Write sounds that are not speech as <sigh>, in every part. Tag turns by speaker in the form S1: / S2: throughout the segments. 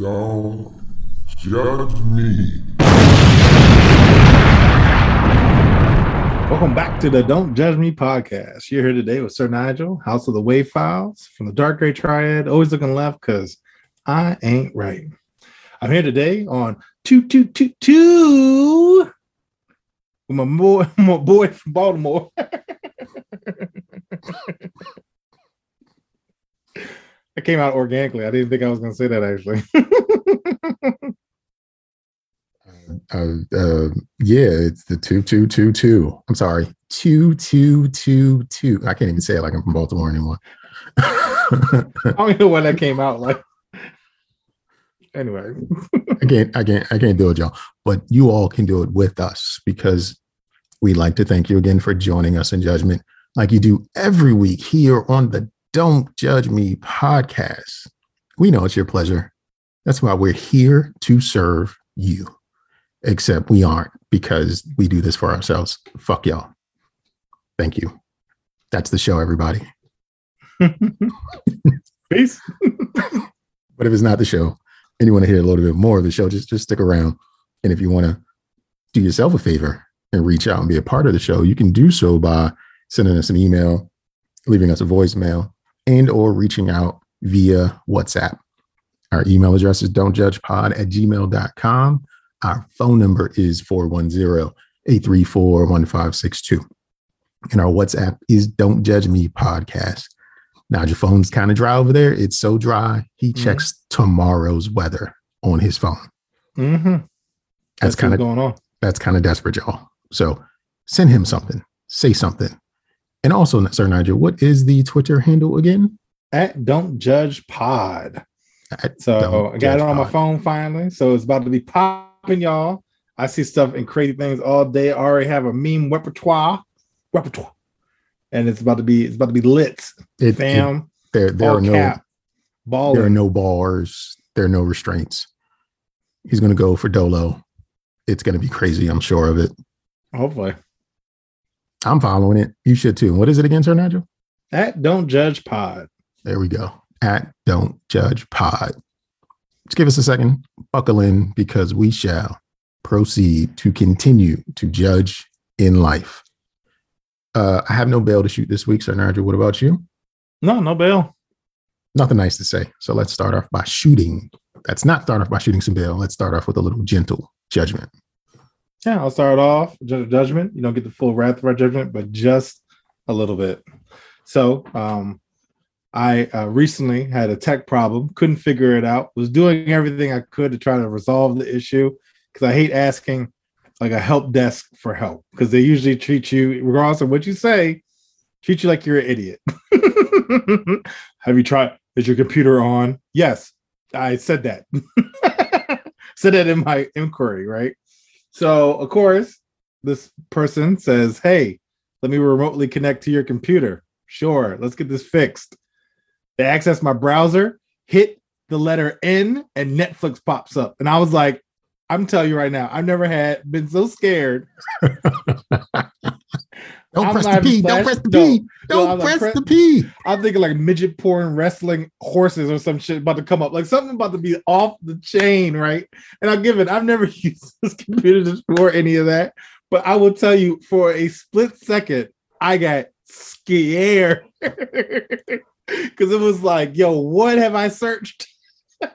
S1: Don't judge me.
S2: Welcome back to the Don't Judge Me podcast. You're here today with Sir Nigel, House of the Wave Files from the Dark Gray Triad. Always looking left because I ain't right. I'm here today on two two two two with my boy, <laughs> my boy from Baltimore. <laughs> It came out organically. I didn't think I was going to say that actually. <laughs>
S3: uh, uh, yeah, it's the two two two two. I'm sorry, two two two two. I can't even say it like I'm from Baltimore anymore. <laughs>
S2: I don't know when that came out. Like, anyway,
S3: I can't, I can't, I can't do it, y'all. But you all can do it with us because we'd like to thank you again for joining us in judgment, like you do every week here on the Don't Judge Me podcast. We know it's your pleasure. That's why we're here to serve you. Except we aren't because we do this for ourselves. Fuck y'all. Thank you. That's the show, everybody. <laughs>
S2: peace. <laughs>
S3: But if it's not the show and you want to hear a little bit more of the show, just just stick around. And if you want to do yourself a favor and reach out and be a part of the show, you can do so by sending us an email, leaving us a voicemail, and or reaching out via WhatsApp. Our email address is don'tjudgepod at gmail.com. Our phone number is 410-834-1562. And our WhatsApp is Don't Judge Me Podcast. Now your phone's kind of dry over there. It's so dry. He
S2: Mhm.
S3: checks tomorrow's weather on his phone.
S2: Mm-hmm.
S3: That's kind of
S2: going on.
S3: that's kind of desperate, y'all. So send him something, say something. And also, Sir Nigel, what is the Twitter handle again?
S2: At Don't Judge Pod.
S3: At
S2: So I got it on my phone finally. So it's about to be popping, y'all. I see stuff and crazy things all day. I already have a meme repertoire, repertoire, and it's about to be it's about to be lit.
S3: It- it- there, there are no
S2: cap,
S3: there are no bars, there are no restraints. He's gonna go for Dolo. It's gonna be crazy, I'm sure of it.
S2: Hopefully,
S3: I'm following it. You should too. What is it again, Sir Nigel?
S2: at Don't Judge Pod.
S3: There we go. At Don't Judge Pod. Just give us a second, buckle in, because we shall proceed to continue to judge in life. Uh, I have no bail to shoot this week, Sir Nigel. What about you?
S2: No, no bail.
S3: Nothing nice to say. So let's start off by shooting. Let's not start off by shooting some bail. Let's start off with a little gentle judgment.
S2: Yeah, I'll start off judgment. You don't get the full wrath of our judgment, but just a little bit. So, um, I uh, recently had a tech problem, couldn't figure it out. Was doing everything I could to try to resolve the issue because I hate asking like a help desk for help because they usually treat you, regardless of what you say, treat you like you're an idiot. <laughs> Have you tried? Is your computer on? Yes, I said that. <laughs> said that in my inquiry, right? So, of course, this person says, Hey, let me remotely connect to your computer. Sure, let's get this fixed. They access my browser, hit the letter N, and Netflix pops up. And I was like, I'm telling you right now, I've never had been so scared. <laughs>
S3: Don't
S2: I'm
S3: press the P. Don't press the. P. Don't
S2: like,
S3: press
S2: press-
S3: the P.
S2: I'm thinking like midget porn wrestling horses or some shit about to come up, like something about to be off the chain, right? And I'll give it, I've never <laughs> used this computer to store any of that, but I will tell you for a split second, I got scared <laughs> because it was like, yo, what have I searched? <laughs>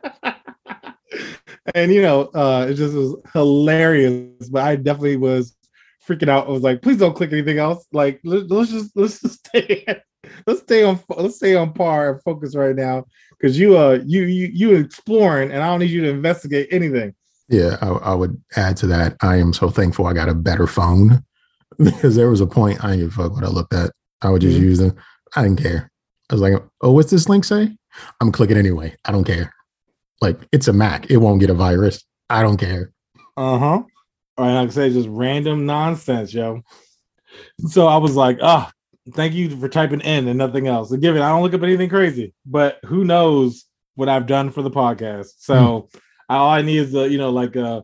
S2: and you know, uh, it just was hilarious, but I definitely was freaking out. I was like, please don't click anything else. Like, let, us just let's just <laughs> stay let's stay on let's stay on par and focus right now because you uh you you you exploring and I don't need you to investigate anything.
S3: Yeah, I, I would add to that. I am so thankful I got a better phone <laughs> because there was a point I didn't give a fuck what I looked at. I would just
S2: Mhm.
S3: use them. I didn't care. I was like, oh, what's this link say? I'm clicking anyway. I don't care. Like it's a Mac. It won't get a virus. I don't care.
S2: Uh huh. Right, like I said, just random nonsense, yo. So I was like, ah, thank you for typing in and nothing else. And give it, I don't look up anything crazy, but who knows what I've done for the podcast. So all I need is a, you know, like a,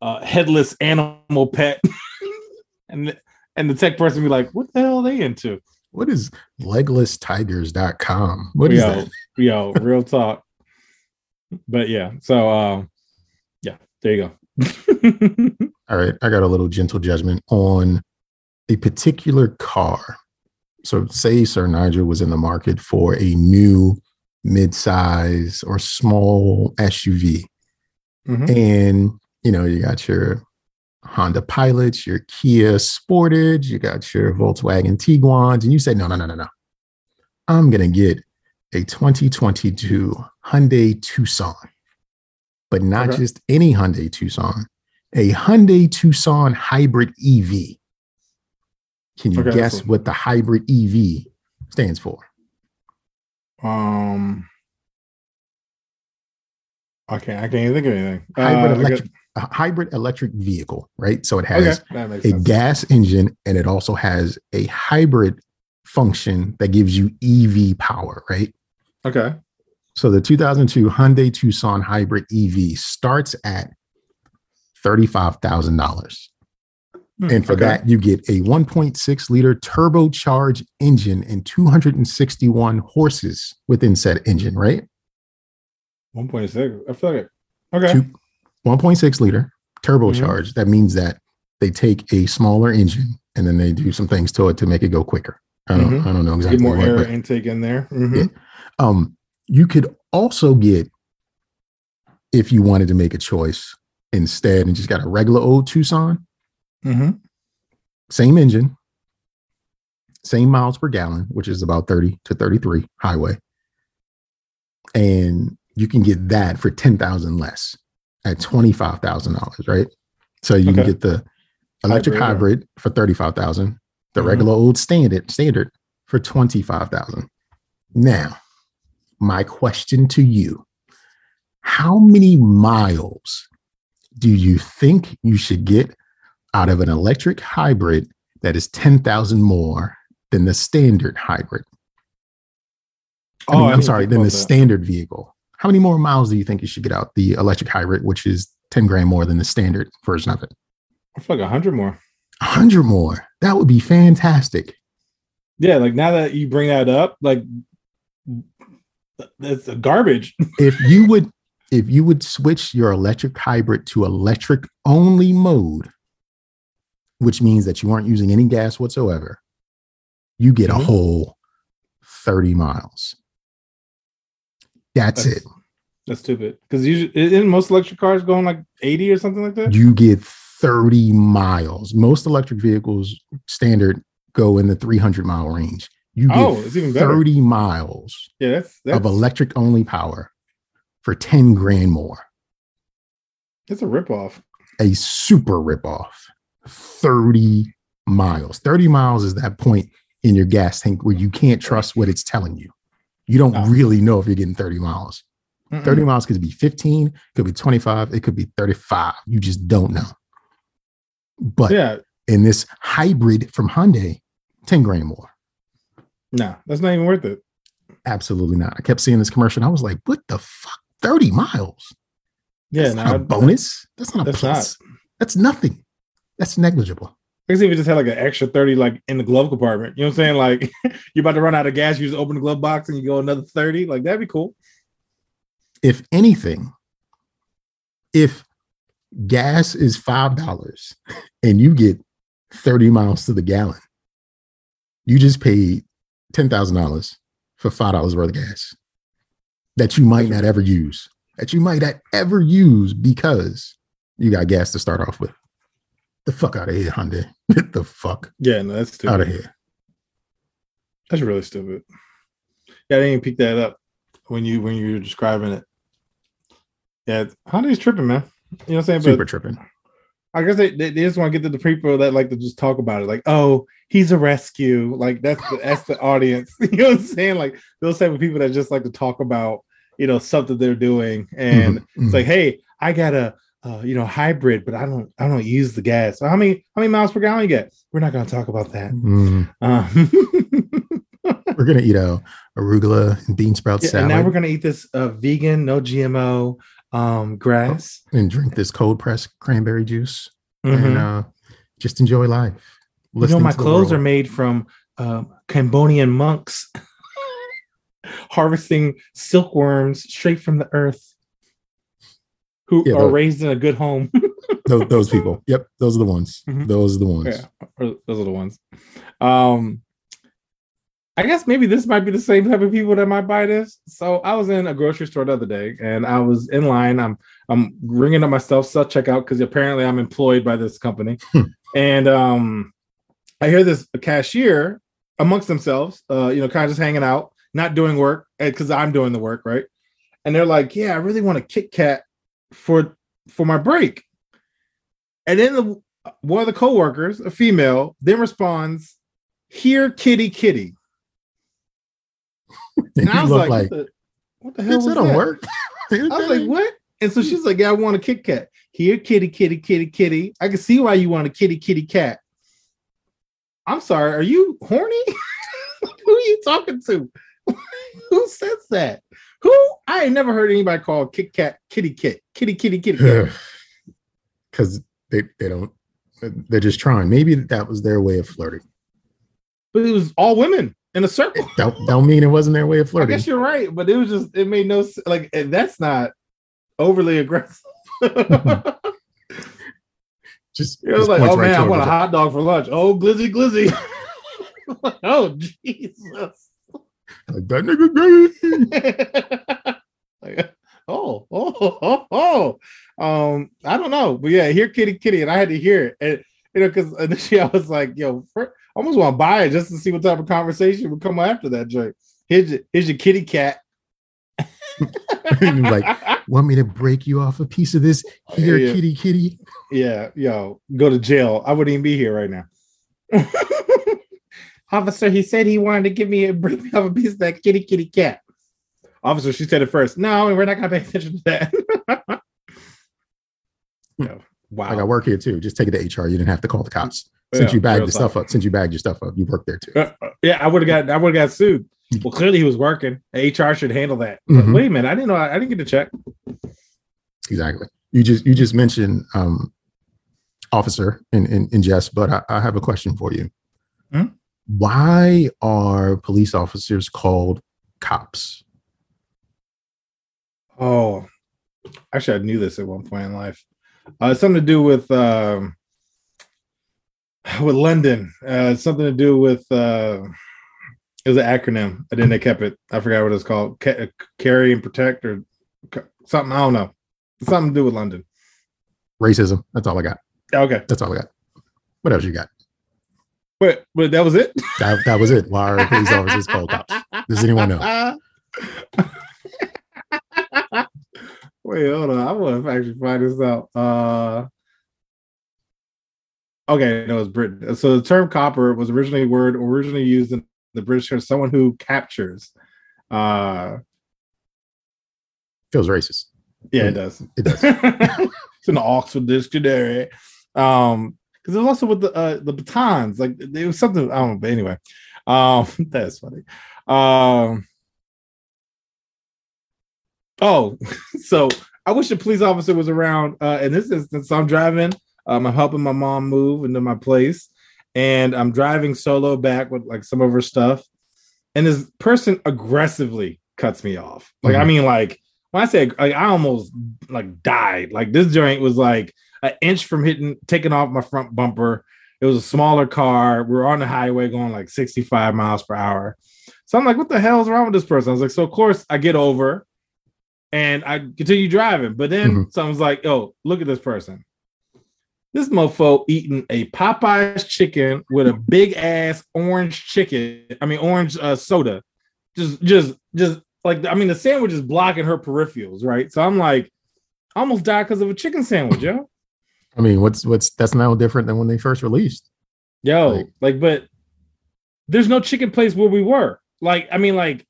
S2: a headless animal pet. <laughs> and and the tech person be like, what the hell are they into?
S3: What is leglesstigers.com? What is
S2: yo,
S3: that?
S2: yo, real talk. but yeah, so um, yeah, there you go. <laughs>
S3: All right, I got a little gentle judgment on a particular car. So, say Sir Nigel was in the market for a new mid-size or small SUV,
S2: Mhm.
S3: and you know you got your Honda Pilots, your Kia Sportage, you got your Volkswagen Tiguan's, and you say, no, no, no, no, no, I'm gonna get a 2022 Hyundai Tucson, but not
S2: Okay.
S3: just any Hyundai Tucson, a Hyundai Tucson hybrid EV. Can you
S2: Okay,
S3: guess what the hybrid EV stands for?
S2: Um, I can't. I can't even think of anything.
S3: Hybrid
S2: Uh,
S3: electric, a hybrid electric vehicle, right? So it has
S2: okay,
S3: a
S2: sense.
S3: gas engine and it also has a hybrid function that gives you EV power, right?
S2: Okay.
S3: So the 2002 Hyundai Tucson hybrid EV starts at $35,000.
S2: Hmm,
S3: And for
S2: okay.
S3: that, you get a 1.6 liter turbocharged engine and 261 horses within said engine, right?
S2: one point six. I feel like okay.
S3: Two, 1.6 liter turbocharged. That means that they take a smaller engine and then they do some things to it to make it go quicker. I don't,
S2: Mhm.
S3: I don't know exactly
S2: Get more
S3: what,
S2: air intake in there. Mhm.
S3: Yeah. Um, you could also get if you wanted to make a choice instead and just got a regular old Tucson,
S2: Mhm.
S3: same engine, same miles per gallon, which is about 30 to 33 highway. And you can get that for 10,000 less at $25,000, right? So you can get the electric
S2: Hybrid,
S3: hybrid, for 35,000, the
S2: Mhm.
S3: regular old standard standard for 25,000. Now, my question to you, how many miles do you think you should get out of an electric hybrid that is 10,000 more than the standard hybrid? I mean,
S2: Oh, I
S3: I'm sorry, than the
S2: that.
S3: standard vehicle. How many more miles do you think you should get out the electric hybrid, which is 10 grand more than the standard version of it?
S2: I feel like a hundred more.
S3: 100 more. That would be fantastic.
S2: Yeah, like now that you bring that up, like that's garbage. <laughs>
S3: if you would if you would switch your electric hybrid to electric only mode which means that you aren't using any gas whatsoever you get
S2: Mhm.
S3: a whole 30 miles that's,
S2: That's-
S3: it
S2: That's stupid. Because usually, isn't most electric cars going like eighty or something like that?
S3: you get 30 miles most electric vehicles standard go in the 300 mile range you get
S2: Oh, it's even better.
S3: 30 miles
S2: yeah, that's that's,
S3: of electric only power for 10 grand more
S2: that's a ripoff.
S3: a super ripoff. 30 miles. 30 miles is that point in your gas tank where you can't trust what it's telling you. You don't
S2: No.
S3: really know if you're getting 30 miles.
S2: Mm-mm.
S3: 30 miles could be 15, could be 25, it could be 35. You just don't know. But
S2: Yeah,
S3: in this hybrid from Hyundai, 10 grand more.
S2: No, that's not even worth it.
S3: Absolutely not. I kept seeing this commercial and I was like, what the fuck? 30 miles?
S2: Yeah,
S3: That's
S2: no,
S3: not a bonus. That's not a
S2: that's
S3: plus. That's nothing. That's negligible.
S2: I guess if you just had like an extra 30 like in the glove compartment, you know what I'm saying? Like <laughs> you're about to run out of gas, you just open the glove box and you go another 30. Like that'd be cool.
S3: if anything, if gas is five dollars and you get 30 miles to the gallon, you just paid ten thousand dollars for five dollars worth of gas that you might not ever use, that you might not ever use because you got gas to start off with. The fuck out of here, Hyundai. <laughs> Get the fuck
S2: Yeah, no, that's stupid.
S3: out of here.
S2: That's really stupid. Yeah, I didn't even pick that up when you when you were describing it. Yeah, Hyundai's tripping, man. You know what I'm saying?
S3: Super
S2: But
S3: tripping.
S2: I guess they, they, just want to get to the people that like to just talk about it. Like, oh, he's a rescue. Like that's the that's the audience. <laughs> You know what I'm saying? Like those type of people that just like to talk about, you know, something they're doing. And
S3: Mhm,
S2: it's like, hey, I got a uh, you know, hybrid, but I don't I don't use the gas. So how many how many miles per gallon you get? We're not gonna talk about that.
S3: mhm.
S2: Um, <laughs>
S3: We're gonna eat a arugula and bean sprout
S2: Yeah, and
S3: salad
S2: now we're gonna eat this uh, vegan, no GMO um, grass.
S3: and drink this cold pressed cranberry juice.
S2: Mhm.
S3: and uh, just enjoy life.
S2: you know, my clothes are made from um, Cambodian monks <laughs> harvesting silkworms straight from the earth. who
S3: Yeah,
S2: are
S3: those-
S2: raised in a good home. <laughs>
S3: those, those people. Yep, those are the ones.
S2: Mhm.
S3: Those are the ones.
S2: yeah, those are the ones. Um, I guess maybe this might be the same type of people that might buy this. So I was in a grocery store the other day, and I was in line. I'm I'm ringing up my stuff self checkout because apparently I'm employed by this company, <laughs>
S3: Hmm.
S2: and um, I hear this cashier amongst themselves, uh, you know, kind of just hanging out, not doing work because I'm doing the work, right? And they're like, "Yeah, I really want a Kit Kat for for my break." And then the, one of the coworkers, a female, then responds, "Here, kitty, kitty." <laughs>
S3: And
S2: I was like,
S3: like,
S2: "What the, what the hell
S3: bitch, that don't
S2: that?"
S3: work. <laughs>
S2: I was like, "What?" And so she's like, "Yeah, I want a Kit Kat. Here, kitty, kitty, kitty, kitty. I can see why you want a kitty, kitty, cat." I'm sorry, are you horny? <laughs> Who are you talking to? Who says that? Who? I ain't never heard anybody call Kit Kat kitty kit, kitty, kitty, kitty cat. <sighs>
S3: because they, they don't they're just trying maybe that was their way of flirting
S2: But it was all women in a circle.
S3: don't, don't mean it wasn't their way of flirting.
S2: I guess you're right, but it was just it made no like that's not overly aggressive. <laughs>
S3: just
S2: it
S3: was
S2: like, oh
S3: right
S2: man, I want a
S3: it.
S2: hot dog for lunch. Oh, glizzy, glizzy. <laughs> oh Jesus.
S3: like, that nigga gay.
S2: Like, <laughs> oh, oh, oh, oh. Um, I don't know, but yeah, hear kitty kitty, and I had to hear it, and you know, because initially I was like, yo, almost want to buy it just to see what type of conversation would come after that joint. Here's your, here's your kitty cat. <laughs>
S3: like want me to break you off a piece of this here
S2: Yeah.
S3: kitty kitty
S2: Yeah, yo, go to jail. I wouldn't even be here right now. <laughs> Officer, he said he wanted to give me a bring me up a piece of that kitty kitty cat. Officer, she said it first. No, we're not gonna pay attention to that. <laughs> Yo, wow.
S3: i got work here too just take it to hr you didn't have to call the cops since
S2: Yeah,
S3: you bagged
S2: talk.
S3: stuff up since you bagged your stuff up you work there too
S2: Uh, uh, yeah, I would have got I would have got sued. Well, clearly he was working. HR should handle that. But
S3: Mhm.
S2: Wait a minute, I didn't know I, I didn't get the check.
S3: exactly you just you just mentioned um officer in in, in jest but I, I have a question for you
S2: Hmm?
S3: why are police officers called cops
S2: Oh, actually, I knew this at one point in life. Uh, something to do with um, with London. Uh, something to do with uh, it was an acronym. I didn't. They kept it. I forgot what it's called. Ca- carry and protect or c- something. I don't know. Something to do with London.
S3: racism that's all i got
S2: Okay,
S3: that's all i got what else you got
S2: but but that was it.
S3: that, that was it why are police officers called cops does anyone know <laughs>
S2: Wait, hold on. I want to actually find this out. Uh, okay, no, it's Britain. So the term copper was originally a word originally used in the British as someone who captures. Uh,
S3: feels racist
S2: yeah, it does.
S3: it does <laughs>
S2: it's the Oxford Dictionary. Um, because it was also with the uh, the batons, like it was something. I don't know, but anyway, um, <laughs> that's funny. Um, oh, <laughs> so I wish a police officer was around. Uh, in this instance, I'm driving. Um, I'm helping my mom move into my place, and I'm driving solo back with like some of her stuff, and this person aggressively cuts me off. Like I
S3: Mhm.
S2: mean, like when I say like I almost like died. Like this joint was like an inch from hitting taking off my front bumper. It was a smaller car. We were on the highway going like 65 miles per hour. So I'm like, what the hell is wrong with this person? I was like, so of course I get over and I continue driving. But then
S3: Mhm.
S2: someone's like, oh, look at this person. This mofo eating a Popeyes chicken with a big ass orange chicken. I mean, orange uh, soda. Just, just, just like I mean, the sandwich is blocking her peripherals, right? So I'm like, I almost died because of a chicken sandwich, yo.
S3: I mean, what's what's that's now different than when they first released.
S2: Yo,
S3: Like-
S2: like, but there's no chicken place where we were. Like, I mean, like,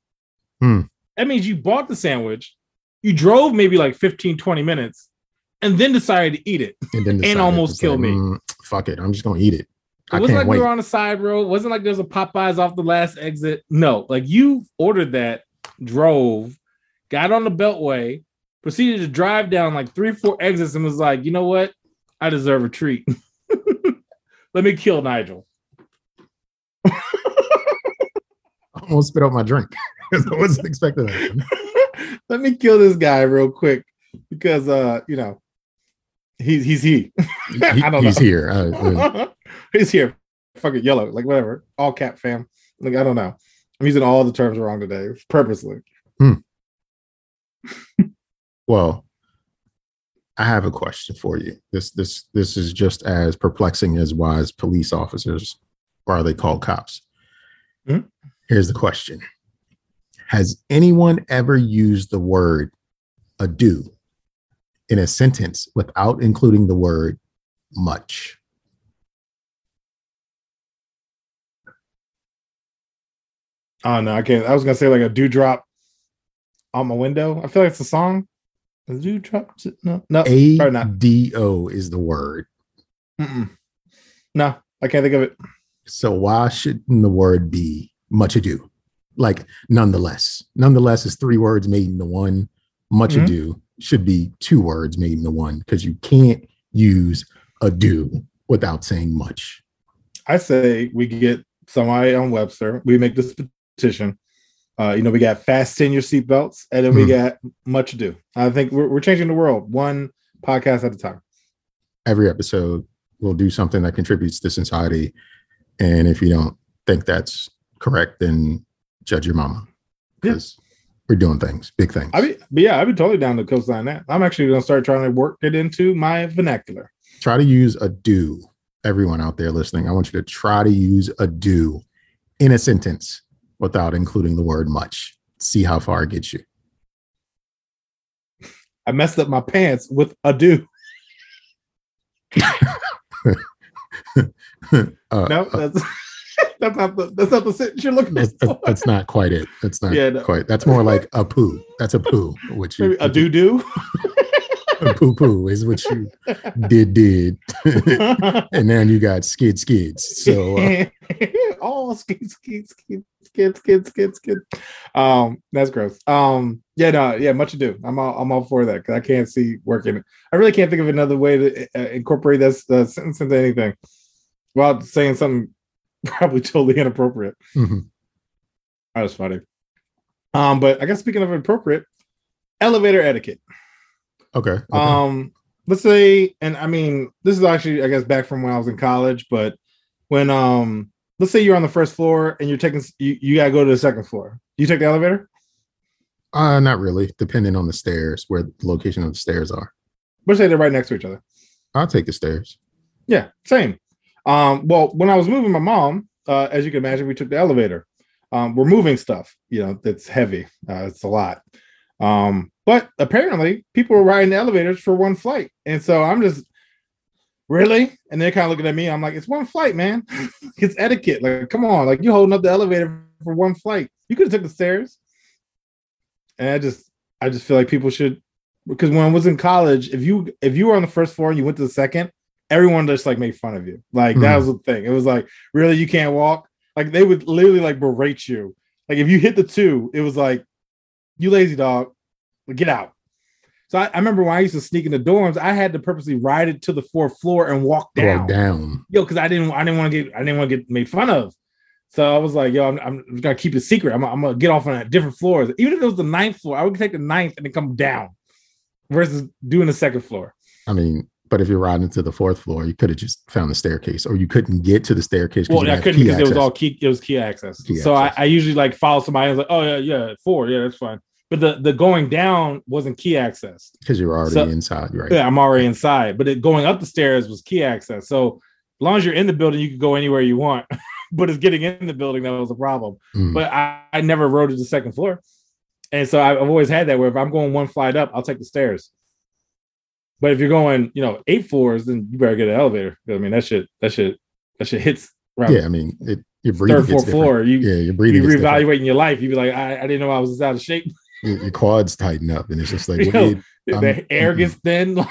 S3: Hmm.
S2: that means you bought the sandwich, you drove maybe like 15, 20 minutes, and then decided to eat it.
S3: And then <laughs> decided
S2: almost
S3: to
S2: killed me.
S3: "Mm, fuck it, I'm just gonna eat it.
S2: It wasn't like
S3: wait.
S2: we were on a side road. It wasn't like there's a Popeyes off the last exit. No, like you ordered that, drove, got on the beltway, proceeded to drive down like three, four exits, and was like, you know what? I deserve a treat. <laughs> Let me kill Nigel. <laughs>
S3: I almost spit out my drink because I wasn't expecting that.
S2: Let me kill this guy real quick because uh, you know, he's he's he. <laughs> I don't
S3: he's
S2: know.
S3: here. Uh, uh, <laughs>
S2: he's here. Fucking yellow, like whatever. All cap fam. Like I don't know. I'm using all the terms wrong today, purposely. <laughs>
S3: well, I have a question for you. This this this is just as perplexing as why is police officers or are they called cops?
S2: Hmm?
S3: Here's the question. Has anyone ever used the word ado in a sentence without including the word much?
S2: Oh no, I can't. I was gonna say like a dewdrop on my window. I feel like it's a song. A dewdrop. No, no,
S3: A. D O is the word.
S2: Mm-mm. No, I can't think of it.
S3: So why shouldn't the word be much ado? Like nonetheless. Nonetheless is three words made into one. Much
S2: Mhm.
S3: ado should be two words made into one because you can't use ado without saying much.
S2: I say we get somebody on Webster. We make this petition. Uh, you know, we got fasten your seatbelts, and then we
S3: Hmm.
S2: got much ado. I think we're, we're changing the world one podcast at a time.
S3: Every episode will do something that contributes to society. And if you don't think that's correct, then judge your mama.
S2: Yeah.
S3: We're doing things, big things.
S2: I mean, but yeah, I'd be totally down to co-sign that. I'm actually gonna start trying to work it into my vernacular.
S3: try to use a do everyone out there listening i want you to try to use a do in a sentence without including the word much see how far it gets you
S2: I messed up my pants with a do. <laughs>
S3: uh,
S2: No,
S3: uh,
S2: that's <laughs> that's not the that's not the sentence you're looking
S3: that's,
S2: for.
S3: that's not quite it that's not
S2: Yeah, no.
S3: quite that's more like a poo that's a poo which you
S2: Maybe a do do. <laughs>
S3: a poo poo is what you did did <laughs> and then you got skid skids so uh,
S2: oh, skid, skid, skid, skid, skid, skid, skid. Um, that's gross. Um, yeah, no, yeah, much ado. I'm all, I'm all for that because I can't see working. I really can't think of another way to uh, incorporate this uh, sentence into anything without saying something <laughs> probably totally inappropriate.
S3: mhm.
S2: That was funny. Um, but I guess speaking of inappropriate, elevator etiquette.
S3: okay, okay.
S2: Um, let's say, and I mean, this is actually, I guess, back from when I was in college, but when um, let's say you're on the first floor and you're taking, you, you gotta go to the second floor. Do you take the elevator?
S3: uh not really depending on the stairs where the location of the stairs are
S2: Let's say they're right next to each other.
S3: i'll take the stairs
S2: Yeah, same. Um, well, when I was moving my mom, uh, as you can imagine, we took the elevator. Um, we're moving stuff, you know, that's heavy. Uh, it's a lot. Um, but apparently people were riding the elevators for one flight. And so I'm just really, and they're kind of looking at me. I'm like, it's one flight, man. <laughs> it's etiquette. Like, come on, like you holding up the elevator for one flight. You could have took the stairs. And I just I just feel like people should because when I was in college, if you if you were on the first floor and you went to the second, everyone just like made fun of you. Like that
S3: Mhm.
S2: was the thing. It was like, really, you can't walk. Like they would literally like berate you. Like if you hit the two, it was like, you lazy dog, get out. So I, I remember when I used to sneak in the dorms, I had to purposely ride it to the fourth floor and walk down.
S3: Walk down
S2: Yo, because I didn't I didn't want to get I didn't want to get made fun of. So I was like, yo, I'm, I'm gonna keep it secret. I'm, I'm gonna get off on a different floors. Even if it was the ninth floor, I would take the ninth and then come down versus doing the second floor.
S3: I mean, but if you're riding to the fourth floor, you could have just found the staircase, or you couldn't get to the staircase.
S2: Well, I couldn't because it was all key. It was key access.
S3: Key
S2: so
S3: access.
S2: I, I usually like follow somebody. I was like, oh yeah, yeah, four, yeah, that's fine. But the the going down wasn't key access.
S3: because you're already
S2: So-
S3: inside, right?
S2: Yeah, I'm already inside. But it, going up the stairs was key access. So as long as you're in the building, you can go anywhere you want. <laughs> but it's getting in the building that was a problem.
S3: Mm.
S2: But I, I never rode to the second floor, and so I've always had that where if I'm going one flight up, I'll take the stairs. But if you're going, you know, eight floors, then you better get an elevator. I mean, that shit, that shit, that shit hits around
S3: yeah, I mean, it, your breathing
S2: third, fourth floor. You
S3: Yeah, your
S2: you
S3: breathing different.
S2: reevaluating your life. You'd be like, I, I didn't know I was out of shape. <laughs>
S3: Your, your quads tighten up, and it's just like, <laughs>
S2: Yo,
S3: wait,
S2: the
S3: I'm-
S2: air gets thin, <laughs> like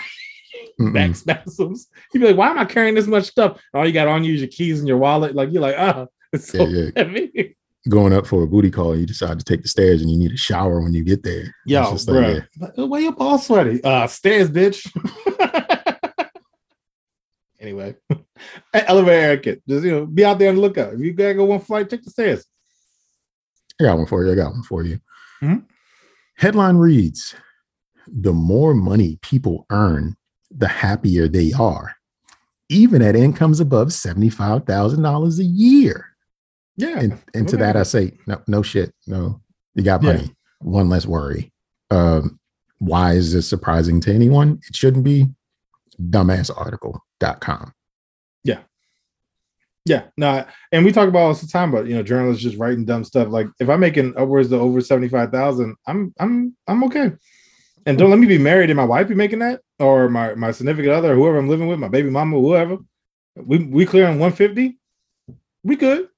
S2: back spasms. You'd be like, why am I carrying this much stuff? All you got on you is your keys and your wallet. Like you're like, ah, it's so
S3: Yeah, yeah.
S2: heavy.
S3: Going up for a booty call, you decide to take the stairs, and you need a shower when you get there.
S2: Yo,
S3: just like,
S2: bro, why your balls sweaty? Uh, stairs, bitch. <laughs> anyway, <laughs> elevator etiquette. Just you know, be out there on the lookout. If you gotta go one flight, take the stairs.
S3: I got one for you. I got one for you.
S2: Mhm.
S3: Headline reads the more money people earn, the happier they are, even at incomes above $75,000 a year.
S2: Yeah.
S3: And, and to that, I say, no, no shit. No, you got
S2: Yeah.
S3: money. One less worry. Um, why is this surprising to anyone? It shouldn't be. Dumbassarticle.com.
S2: Yeah, Yeah. no, and we talk about all the time about you know journalists just writing dumb stuff. Like if I'm making upwards of over seventy five thousand, I'm I'm I'm okay. And don't let me be married and my wife be making that, or my my significant other, whoever I'm living with, my baby mama, whoever. We we clear on one fifty. We good.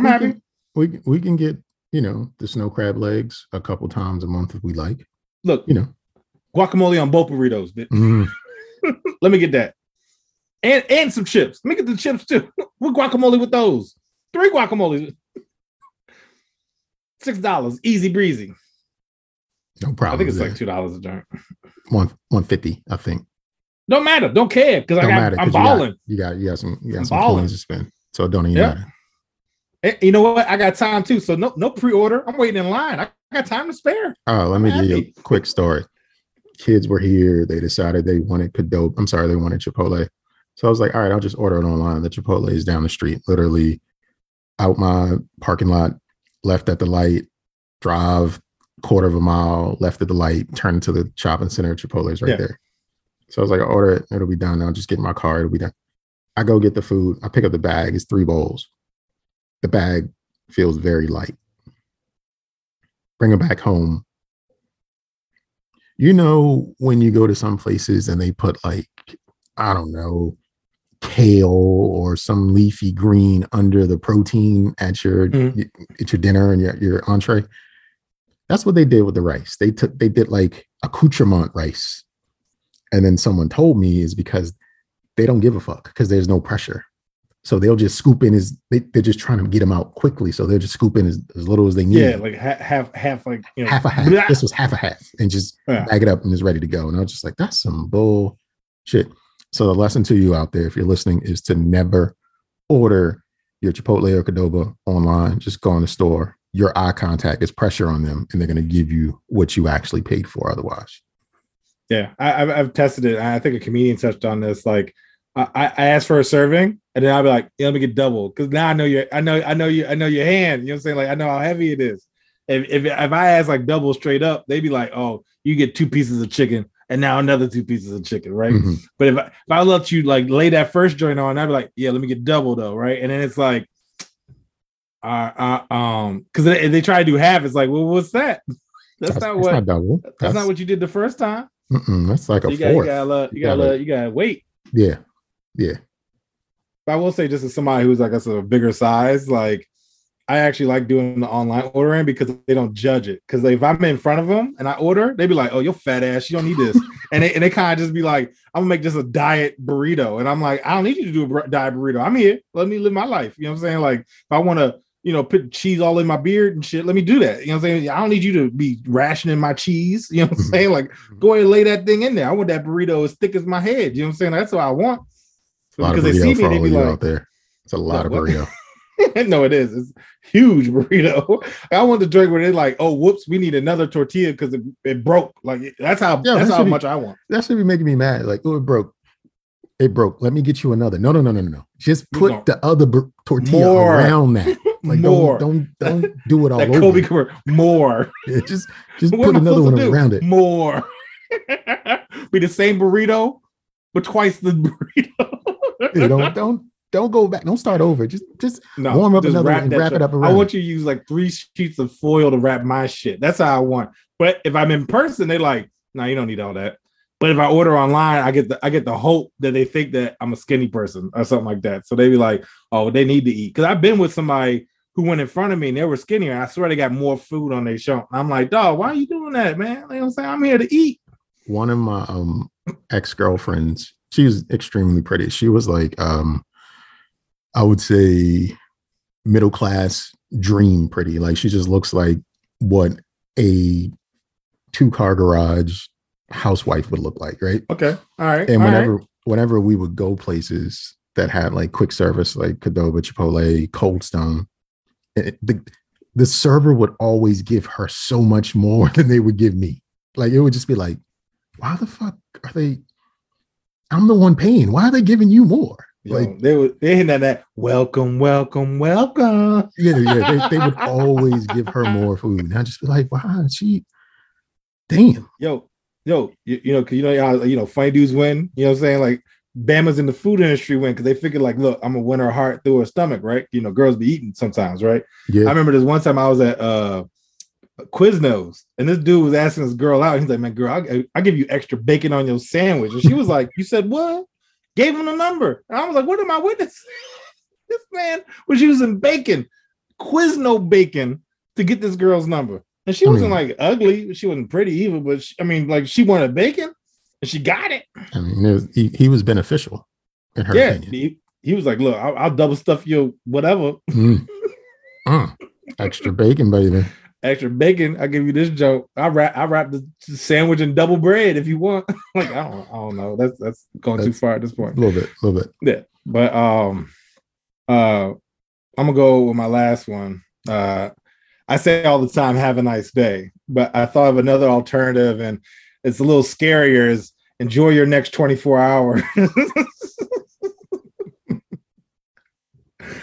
S2: I'm
S3: We
S2: happy.
S3: can- We, we can get, you know, the snow crab legs a couple times a month if we like,
S2: Look,
S3: you know.
S2: guacamole on both burritos.
S3: Mm, <laughs>
S2: Let me get that, and and some chips. Let me get the chips too. <laughs> What guacamole with those? Three guacamoles. <laughs> Six dollars, easy breezy.
S3: no problem.
S2: I think it's
S3: there.
S2: like two dollars a joint.
S3: one 150, I think.
S2: Don't matter. Don't care because I got.
S3: matter,
S2: I'm
S3: 'cause you got-
S2: balling.
S3: You got you got some you got
S2: I'm
S3: some
S2: balling.
S3: coins to spend. So it don't even
S2: Yeah.
S3: matter.
S2: You know what? I got time too. So no, no pre-order. I'm waiting in line. I got time to spare.
S3: Oh, let me give you a quick story. Kids were here. They decided they wanted Qdoba. I'm sorry, they wanted Chipotle. So I was like, all right, I'll just order it online. The Chipotle is down the street, literally out my parking lot, left at the light, drive quarter of a mile, left at the light, turn into the shopping center. Chipotle is right
S2: Yeah.
S3: there. So I was like, I'll order it. It'll be done. I'll just get in my car. It'll be done. I go get the food. I pick up the bag. It's three bowls. The bag feels very light. Bring it back home. You know, when you go to some places and they put like, I don't know, kale or some leafy green under the protein at your
S2: Mhm.
S3: at your dinner and your, your entree. That's what they did with the rice. They took they did like accoutrement rice. And then someone told me is because they don't give a fuck because there's no pressure. So they'll just scoop in as they, they're just trying to get them out quickly. So they'll just scoop in as, as little as they need.
S2: Yeah, like ha- half, half, like you know,
S3: half a half.
S2: blah. <laughs>
S3: This was half a half, and just
S2: Yeah.
S3: bag it up and it's ready to go. And I was just like, that's some bull shit. So the lesson to you out there, if you're listening, is to never order your Chipotle or Qdoba online. Just go in the store. Your eye contact is pressure on them, and they're going to give you what you actually paid for. Otherwise,
S2: Yeah, I, I've, I've tested it. I think a comedian touched on this. Like, I I asked for a serving, and then I'll be like, yeah, "Let me get double," because now I know your, I know, I know you, I know your hand. You know what I'm saying? Like, I know how heavy it is. If if, if I ask like double straight up, they'd be like, "Oh, you get two pieces of chicken, and now another two pieces of chicken, right?"
S3: Mhm.
S2: But if I, if I let you like lay that first joint on, I'd be like, "Yeah, let me get double though," right? And then it's like, uh, uh um, because they, they try to do half. It's like, well, what's that? <laughs> That's, not what.
S3: not double.
S2: that's, not what you did the first time.
S3: that's like a
S2: you got, you
S3: fourth.
S2: gotta, you
S3: You
S2: gotta,
S3: gotta-
S2: you gotta wait.
S3: yeah, yeah.
S2: But I will say, just as somebody who's like a bigger size, like I actually like doing the online ordering because they don't judge it. Because if I'm in front of them and I order, they'd be like, "Oh, you're fat ass. You don't need this," <laughs> and they and they kind of just be like, "I'm gonna make this a diet burrito," and I'm like, "I don't need you to do a diet burrito. I'm here. Let me live my life." You know what I'm saying? Like if I want to. You know, put cheese all in my beard and shit. Let me do that. You know what I'm saying? I don't need you to be rationing my cheese. You know what I'm
S3: Mhm.
S2: saying? Like, go ahead and lay that thing in there. I want that burrito as thick as my head. You know what I'm saying? That's what I want.
S3: A lot of
S2: Because they see me, they be like,
S3: out there. It's a lot of burrito. <laughs>
S2: no, it is. It's huge burrito. <laughs> I want the drink where they're like, "Oh, whoops, we need another tortilla because it, it broke." Like that's how that's
S3: that
S2: how
S3: be-
S2: much I want.
S3: That should be making me mad. Like, oh, it broke. It broke. Let me get you another. No, no, no, no, no, no. Just put
S2: gon-
S3: the other bur- tortilla
S2: More.
S3: around that. <laughs> Like,
S2: More.
S3: don't don't don't do it all
S2: That
S3: over.
S2: Kobe. More.
S3: Yeah, just just put another one around it.
S2: More. be the same burrito, but twice the burrito.
S3: Yeah, don't don't don't go back. Don't start over. Just just
S2: no,
S3: warm up
S2: just
S3: another
S2: wrap
S3: and wrap it
S2: shit.
S3: up
S2: I want you to use like three sheets of foil to wrap my shit. That's how I want. But if I'm in person, they like, no, you don't need all that. But if I order online, I get the I get the hope that they think that I'm a skinny person or something like that. So they be like, oh, they need to eat. Because I've been with somebody who went in front of me and they were skinnier. I swear they got more food on their show. I'm like, dog, why are you doing that, man? You know what I'm saying? I'm here to eat.
S3: one of my um ex-girlfriends she was extremely pretty she was like um i would say middle class dream pretty like she just looks like what a two car garage housewife would look like right
S2: Okay. All right.
S3: and
S2: all right.
S3: whenever whenever we would go places that had like quick service like Qdoba, Chipotle, Cold Stone, it- the the server would always give her so much more <laughs> than they would give me. Like it would just be like, why the fuck are they? I'm the one paying. Why are they giving you more?
S2: Yo,
S3: Like,
S2: they were they hitting that, that welcome, welcome, welcome.
S3: yeah, yeah. They, they would <laughs> always give her more food. And I'd just be like, wow, She, damn.
S2: Yo, yo, you, you know, cause you know how you know funny dudes win. You know what I'm saying? Like Bama's in the food industry win because they figure like, look, I'm gonna win her heart through her stomach, right? You know, girls be eating sometimes, right?
S3: Yeah.
S2: I remember this one time I was at uh Quiznos and this dude was asking this girl out. He's like, man, girl, I I give you extra bacon on your sandwich. And she was like, You said what? Gave him the number. And I was like, What am I witnessing? <laughs> this man was using bacon, Quizno bacon, to get this girl's number. And she
S3: I
S2: wasn't
S3: mean-
S2: like ugly, she wasn't pretty either, but she, I mean, like she wanted bacon and she got it.
S3: I mean, it was, he, he was beneficial in her
S2: yeah.
S3: opinion.
S2: He, he was like, Look, I'll, I'll double stuff your whatever.
S3: Mm. <laughs> Mm. Extra bacon, baby.
S2: Extra bacon. I give you this joke. I wrap I wrap the sandwich in double bread if you want. <laughs> like I don't I don't know. That's that's going too far at this point.
S3: A little bit, a little bit.
S2: Yeah. But um uh I'm gonna go with my last one. Uh I say all the time, have a nice day, but I thought of another alternative and it's a little scarier is enjoy your next 24 hours. <laughs>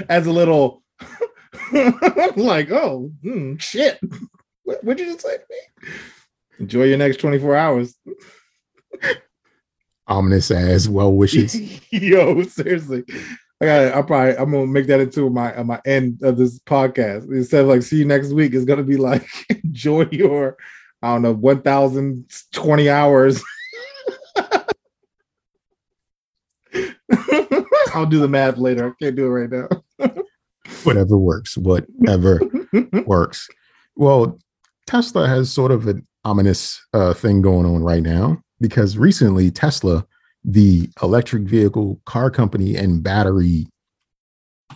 S2: As a little <laughs> like, oh hmm, shit. What would you just say to me? Enjoy your next 24 hours. <laughs>
S3: Ominous as well wishes. <laughs>
S2: Yo, seriously. I got. I probably. I'm gonna make that into my uh, my end of this podcast. Instead of like see you next week, it's gonna be like enjoy your, I don't know, 1,020 hours. I'll do the math later. I can't do it right now.
S3: Whatever works. Whatever <laughs> works. Well, Tesla has sort of an ominous uh, thing going on right now because recently Tesla, the electric vehicle car company and battery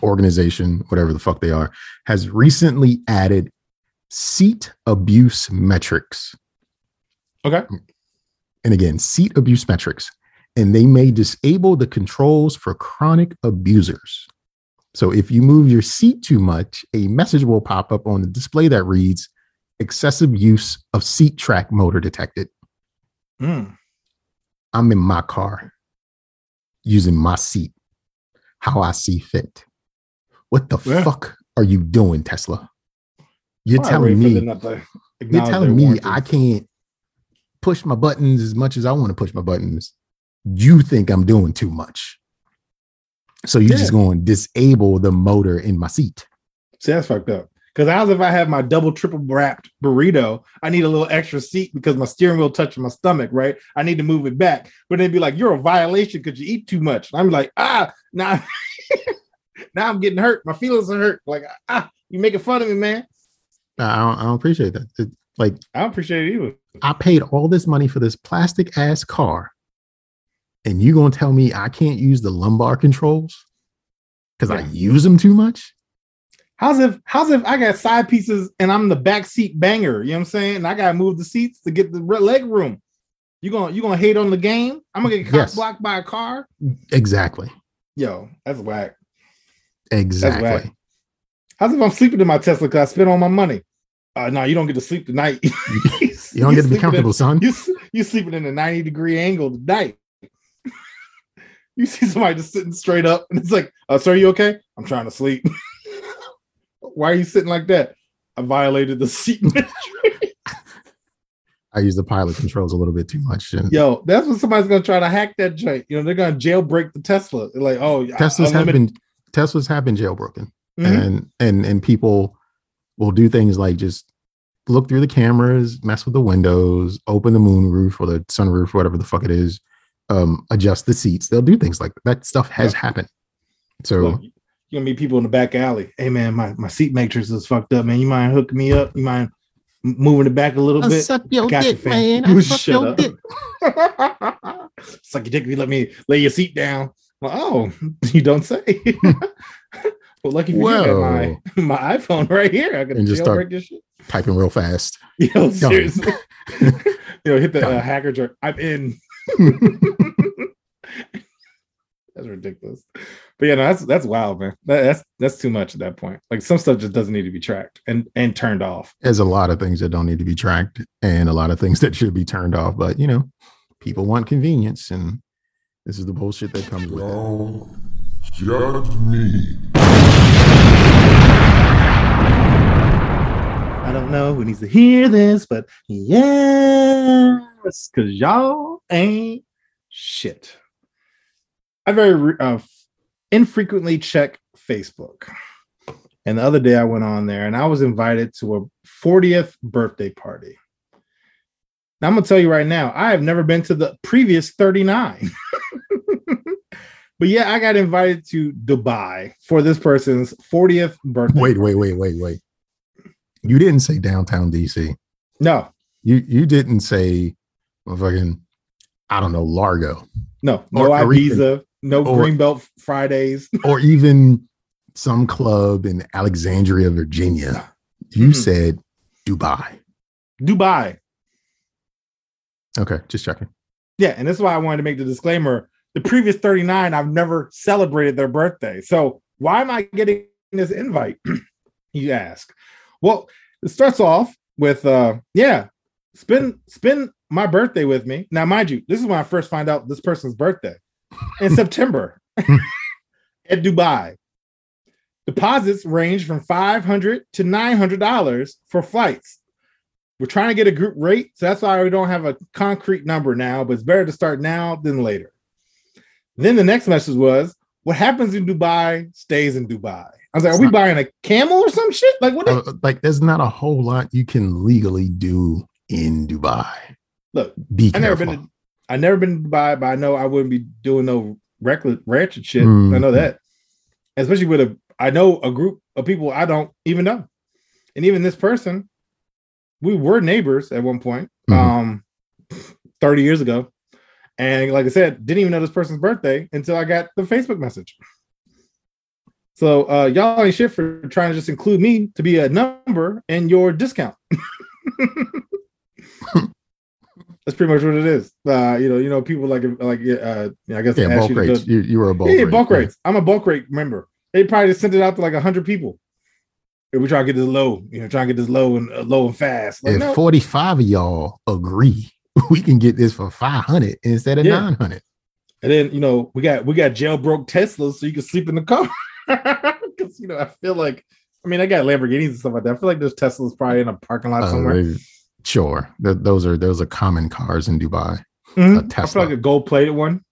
S3: organization, whatever the fuck they are, has recently added seat abuse metrics.
S2: Okay.
S3: And again, seat abuse metrics. And they may disable the controls for chronic abusers. So if you move your seat too much, a message will pop up on the display that reads excessive use of seat track motor detected.
S2: Mm.
S3: I'm in my car using my seat how I see fit. What the
S2: Yeah.
S3: fuck are you doing, Tesla? You're telling me
S2: them not to
S3: you're telling me
S2: warranty.
S3: I can't push my buttons as much as I want to push my buttons. You think I'm doing too much. So you're just going to disable the motor in my seat.
S2: See, that's fucked up. Because as if I have my double triple wrapped burrito? I need a little extra seat because my steering wheel touching my stomach, right? I need to move it back. But they'd be like, "You're a violation because you eat too much." I'm like, ah, now, <laughs> now I'm getting hurt. My feelings are hurt. Like, ah, you making fun of me, man.
S3: I don't, I don't appreciate that. It- like
S2: I don't appreciate it either.
S3: I paid all this money for this plastic ass car, and you gonna tell me I can't use the lumbar controls because I use them too much?
S2: How's if how's if I got side pieces and I'm the back seat banger? You know what I'm saying? And I gotta move the seats to get the leg room. You gonna you gonna hate on the game? I'm gonna get
S3: Yes.
S2: blocked by a car.
S3: Exactly.
S2: Yo, that's whack.
S3: Exactly.
S2: whack. How's if I'm sleeping in my Tesla because I spent all my money? Uh, no, you don't get to sleep tonight. you <laughs>
S3: don't get to be comfortable, son.
S2: You s- you sleeping in a 90 degree angle tonight. You see somebody just sitting straight up, and it's like, uh, "Sir, you okay? I'm trying to sleep." <laughs> Why are you sitting like that? I violated the seat. <laughs>
S3: I use the pilot controls a little bit too much. And
S2: Yo, that's when somebody's gonna try to hack that joint. You know, they're gonna jailbreak the Tesla. They're like, oh,
S3: Teslas have
S2: unlimited-
S3: been Teslas have been jailbroken.
S2: Mhm.
S3: and and and people will do things like just look through the cameras, mess with the windows, open the moon roof or the sunroof, whatever the fuck it is, um, adjust the seats. They'll do things like that. That stuff has
S2: Yeah.
S3: happened. So
S2: Look, you're gonna meet people in the back alley. Hey man, my, my seat matrix is fucked up, man. You mind hooking me up? You mind moving it back a little
S3: I
S2: bit?
S3: suck your
S2: Got you,
S3: dick,
S2: fam.
S3: man. I
S2: You <laughs>
S3: suck your
S2: up.
S3: dick. <laughs>
S2: Suck your dick. if You let me lay your seat down. Well, oh, <laughs> you don't say. well, lucky for you, my my iPhone right here. I can
S3: And just start-
S2: this shit.
S3: Typing real fast.
S2: Yo, seriously. you know, hit the uh, hacker jerk. I'm in. That's ridiculous. but yeah, no, that's that's wild, man. That, that's that's too much at that point. Like some stuff just doesn't need to be tracked and and turned off.
S3: There's a lot of things that don't need to be tracked and a lot of things that should be turned off. But you know, people want convenience, and this is the bullshit that comes with it.
S1: Don't judge me.
S2: I don't know who needs to hear this, but yes, because y'all ain't shit. I very uh, infrequently check Facebook. And the other day I went on there and I was invited to a 40th birthday party. Now I'm going to tell you right now, I have never been to the previous 39. <laughs> but yeah, I got invited to Dubai for this person's 40th birthday.
S3: Wait, wait, wait, wait, wait. You didn't say downtown DC.
S2: No,
S3: You you didn't say fucking I don't know Largo
S2: no, no
S3: Or- or even-
S2: Ibiza, no
S3: or-
S2: Greenbelt Fridays. <laughs>
S3: or even some club in Alexandria, Virginia. You
S2: Mhm.
S3: said Dubai.
S2: Dubai.
S3: Okay, just checking.
S2: Yeah, and this is why I wanted to make the disclaimer. The previous 39, I've never celebrated their birthday. So why am I getting this invite? <clears throat> you ask. Well, it starts off with uh yeah, spend spend my birthday with me. Now, mind you, this is when I first find out this person's birthday in <laughs> September <laughs> at Dubai. Deposits range from 500 to 900 dollars for flights. We're trying to get a group rate, so that's why we don't have a concrete number now, but it's better to start now than later. Then the next message was, "What happens in Dubai stays in Dubai." I was like,
S3: It's
S2: "Are we
S3: not-
S2: buying a camel or some shit? Like what?"
S3: Uh, like, there's not a whole lot you can legally do in Dubai.
S2: Look,
S3: Be
S2: I never been to I never been to Dubai, but I know I wouldn't be doing no reckless ratchet shit.
S3: Mm.
S2: I know that. Especially with a I know a group of people I don't even know. And even this person, we were neighbors at one point,
S3: Mhm.
S2: um 30 years ago. And like I said, didn't even know this person's birthday until I got the Facebook message. So uh y'all ain't shit for trying to just include me to be a number in your discount. <laughs> <laughs> That's pretty much what it is. Uh, you know, you know, people like like uh, I guess
S3: yeah, bulk
S2: you
S3: rates. You, you were a bulk
S2: yeah, yeah,
S3: rate.
S2: bulk rates. I'm a bulk rate member. They probably just sent it out to like hundred people. If we try to get this low, you know, try to get this low and uh, low and fast. Like,
S3: If
S2: no.
S3: 45 of y'all agree, <laughs> we can get this for 500 instead of
S2: Yeah.
S3: 900.
S2: And then you know, we got we got jailbroke Teslas, so you can sleep in the car. <laughs> Because you know, I feel like, I mean, I got Lamborghinis and stuff like that. I feel like there's Teslas probably in a parking lot
S3: Uh,
S2: somewhere.
S3: Sure. Th- those are those are common cars in Dubai.
S2: Mhm.
S3: a
S2: I feel like a gold plated one.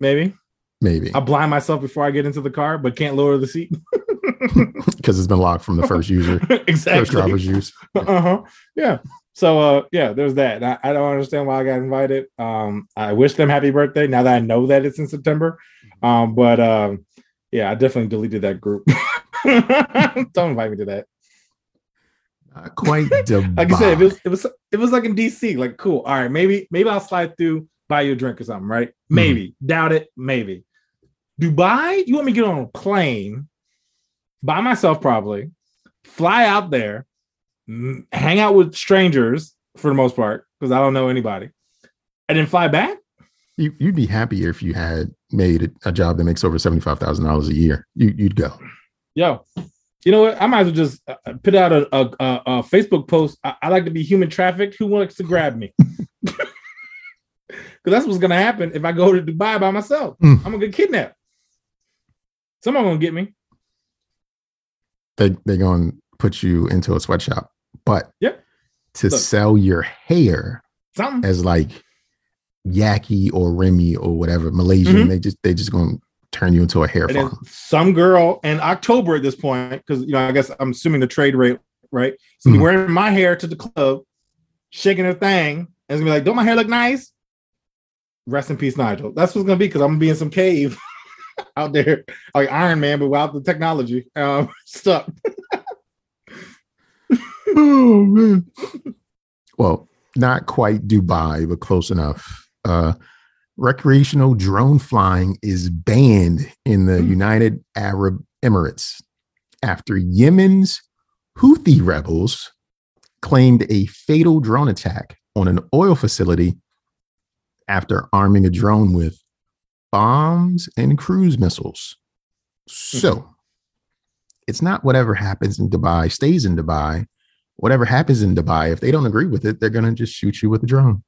S2: Maybe
S3: Maybe
S2: I blind myself before I get into the car, but can't lower the seat. <laughs>
S3: because it's been locked from the first user, <laughs>
S2: exactly.
S3: first driver's use. <laughs>
S2: uh-huh yeah so uh yeah there's that I, I don't understand why i got invited um i wish them happy birthday now that i know that it's in september um but um yeah i definitely deleted that group don't invite me to that
S3: Not quite Dubai. <laughs>
S2: like i said if it was it was it was like in dc like cool. All right maybe maybe i'll slide through buy you a drink or something right? Hmm. Maybe. Doubt it? Maybe. Dubai? You want me to get on a plane by myself probably fly out there hang out with strangers for the most part because i don't know anybody and then fly back?
S3: You, you'd be happier if you had made a, job that makes over seventy-five thousand dollars a year. You, you'd go.
S2: yo you know what? I might as well just uh, put out a, a, a, a facebook post. I, I like to be human trafficked. Who wants to grab me? <laughs> Because that's what's gonna happen if i go to dubai by myself.
S3: Mm.
S2: i'm gonna get kidnapped. Someone gonna get me.
S3: They they're going to put you into a sweatshop, but
S2: Yep.
S3: to
S2: Look.
S3: sell your hair
S2: something.
S3: as like Yaki or Remy or whatever Malaysian,
S2: Mhm.
S3: they just they just going to turn you into a hair
S2: and
S3: farm.
S2: some girl in october at this point because you know i guess i'm assuming the trade rate right so
S3: Mhm.
S2: wearing my hair to the club shaking her thing and it's gonna be like don't my hair look nice rest in peace nigel that's what's gonna be because i'm gonna be in some cave <laughs> out there like iron man but without the technology um <laughs> stuck <laughs>
S3: oh man. well, not quite Dubai, but close enough. Uh, recreational drone flying is banned in the
S2: Hmm.
S3: United Arab Emirates after Yemen's Houthi rebels claimed a fatal drone attack on an oil facility after arming a drone with bombs and cruise missiles. So it's not whatever happens in Dubai stays in Dubai. Whatever happens in Dubai, if they don't agree with it, they're gonna just shoot you with a drone.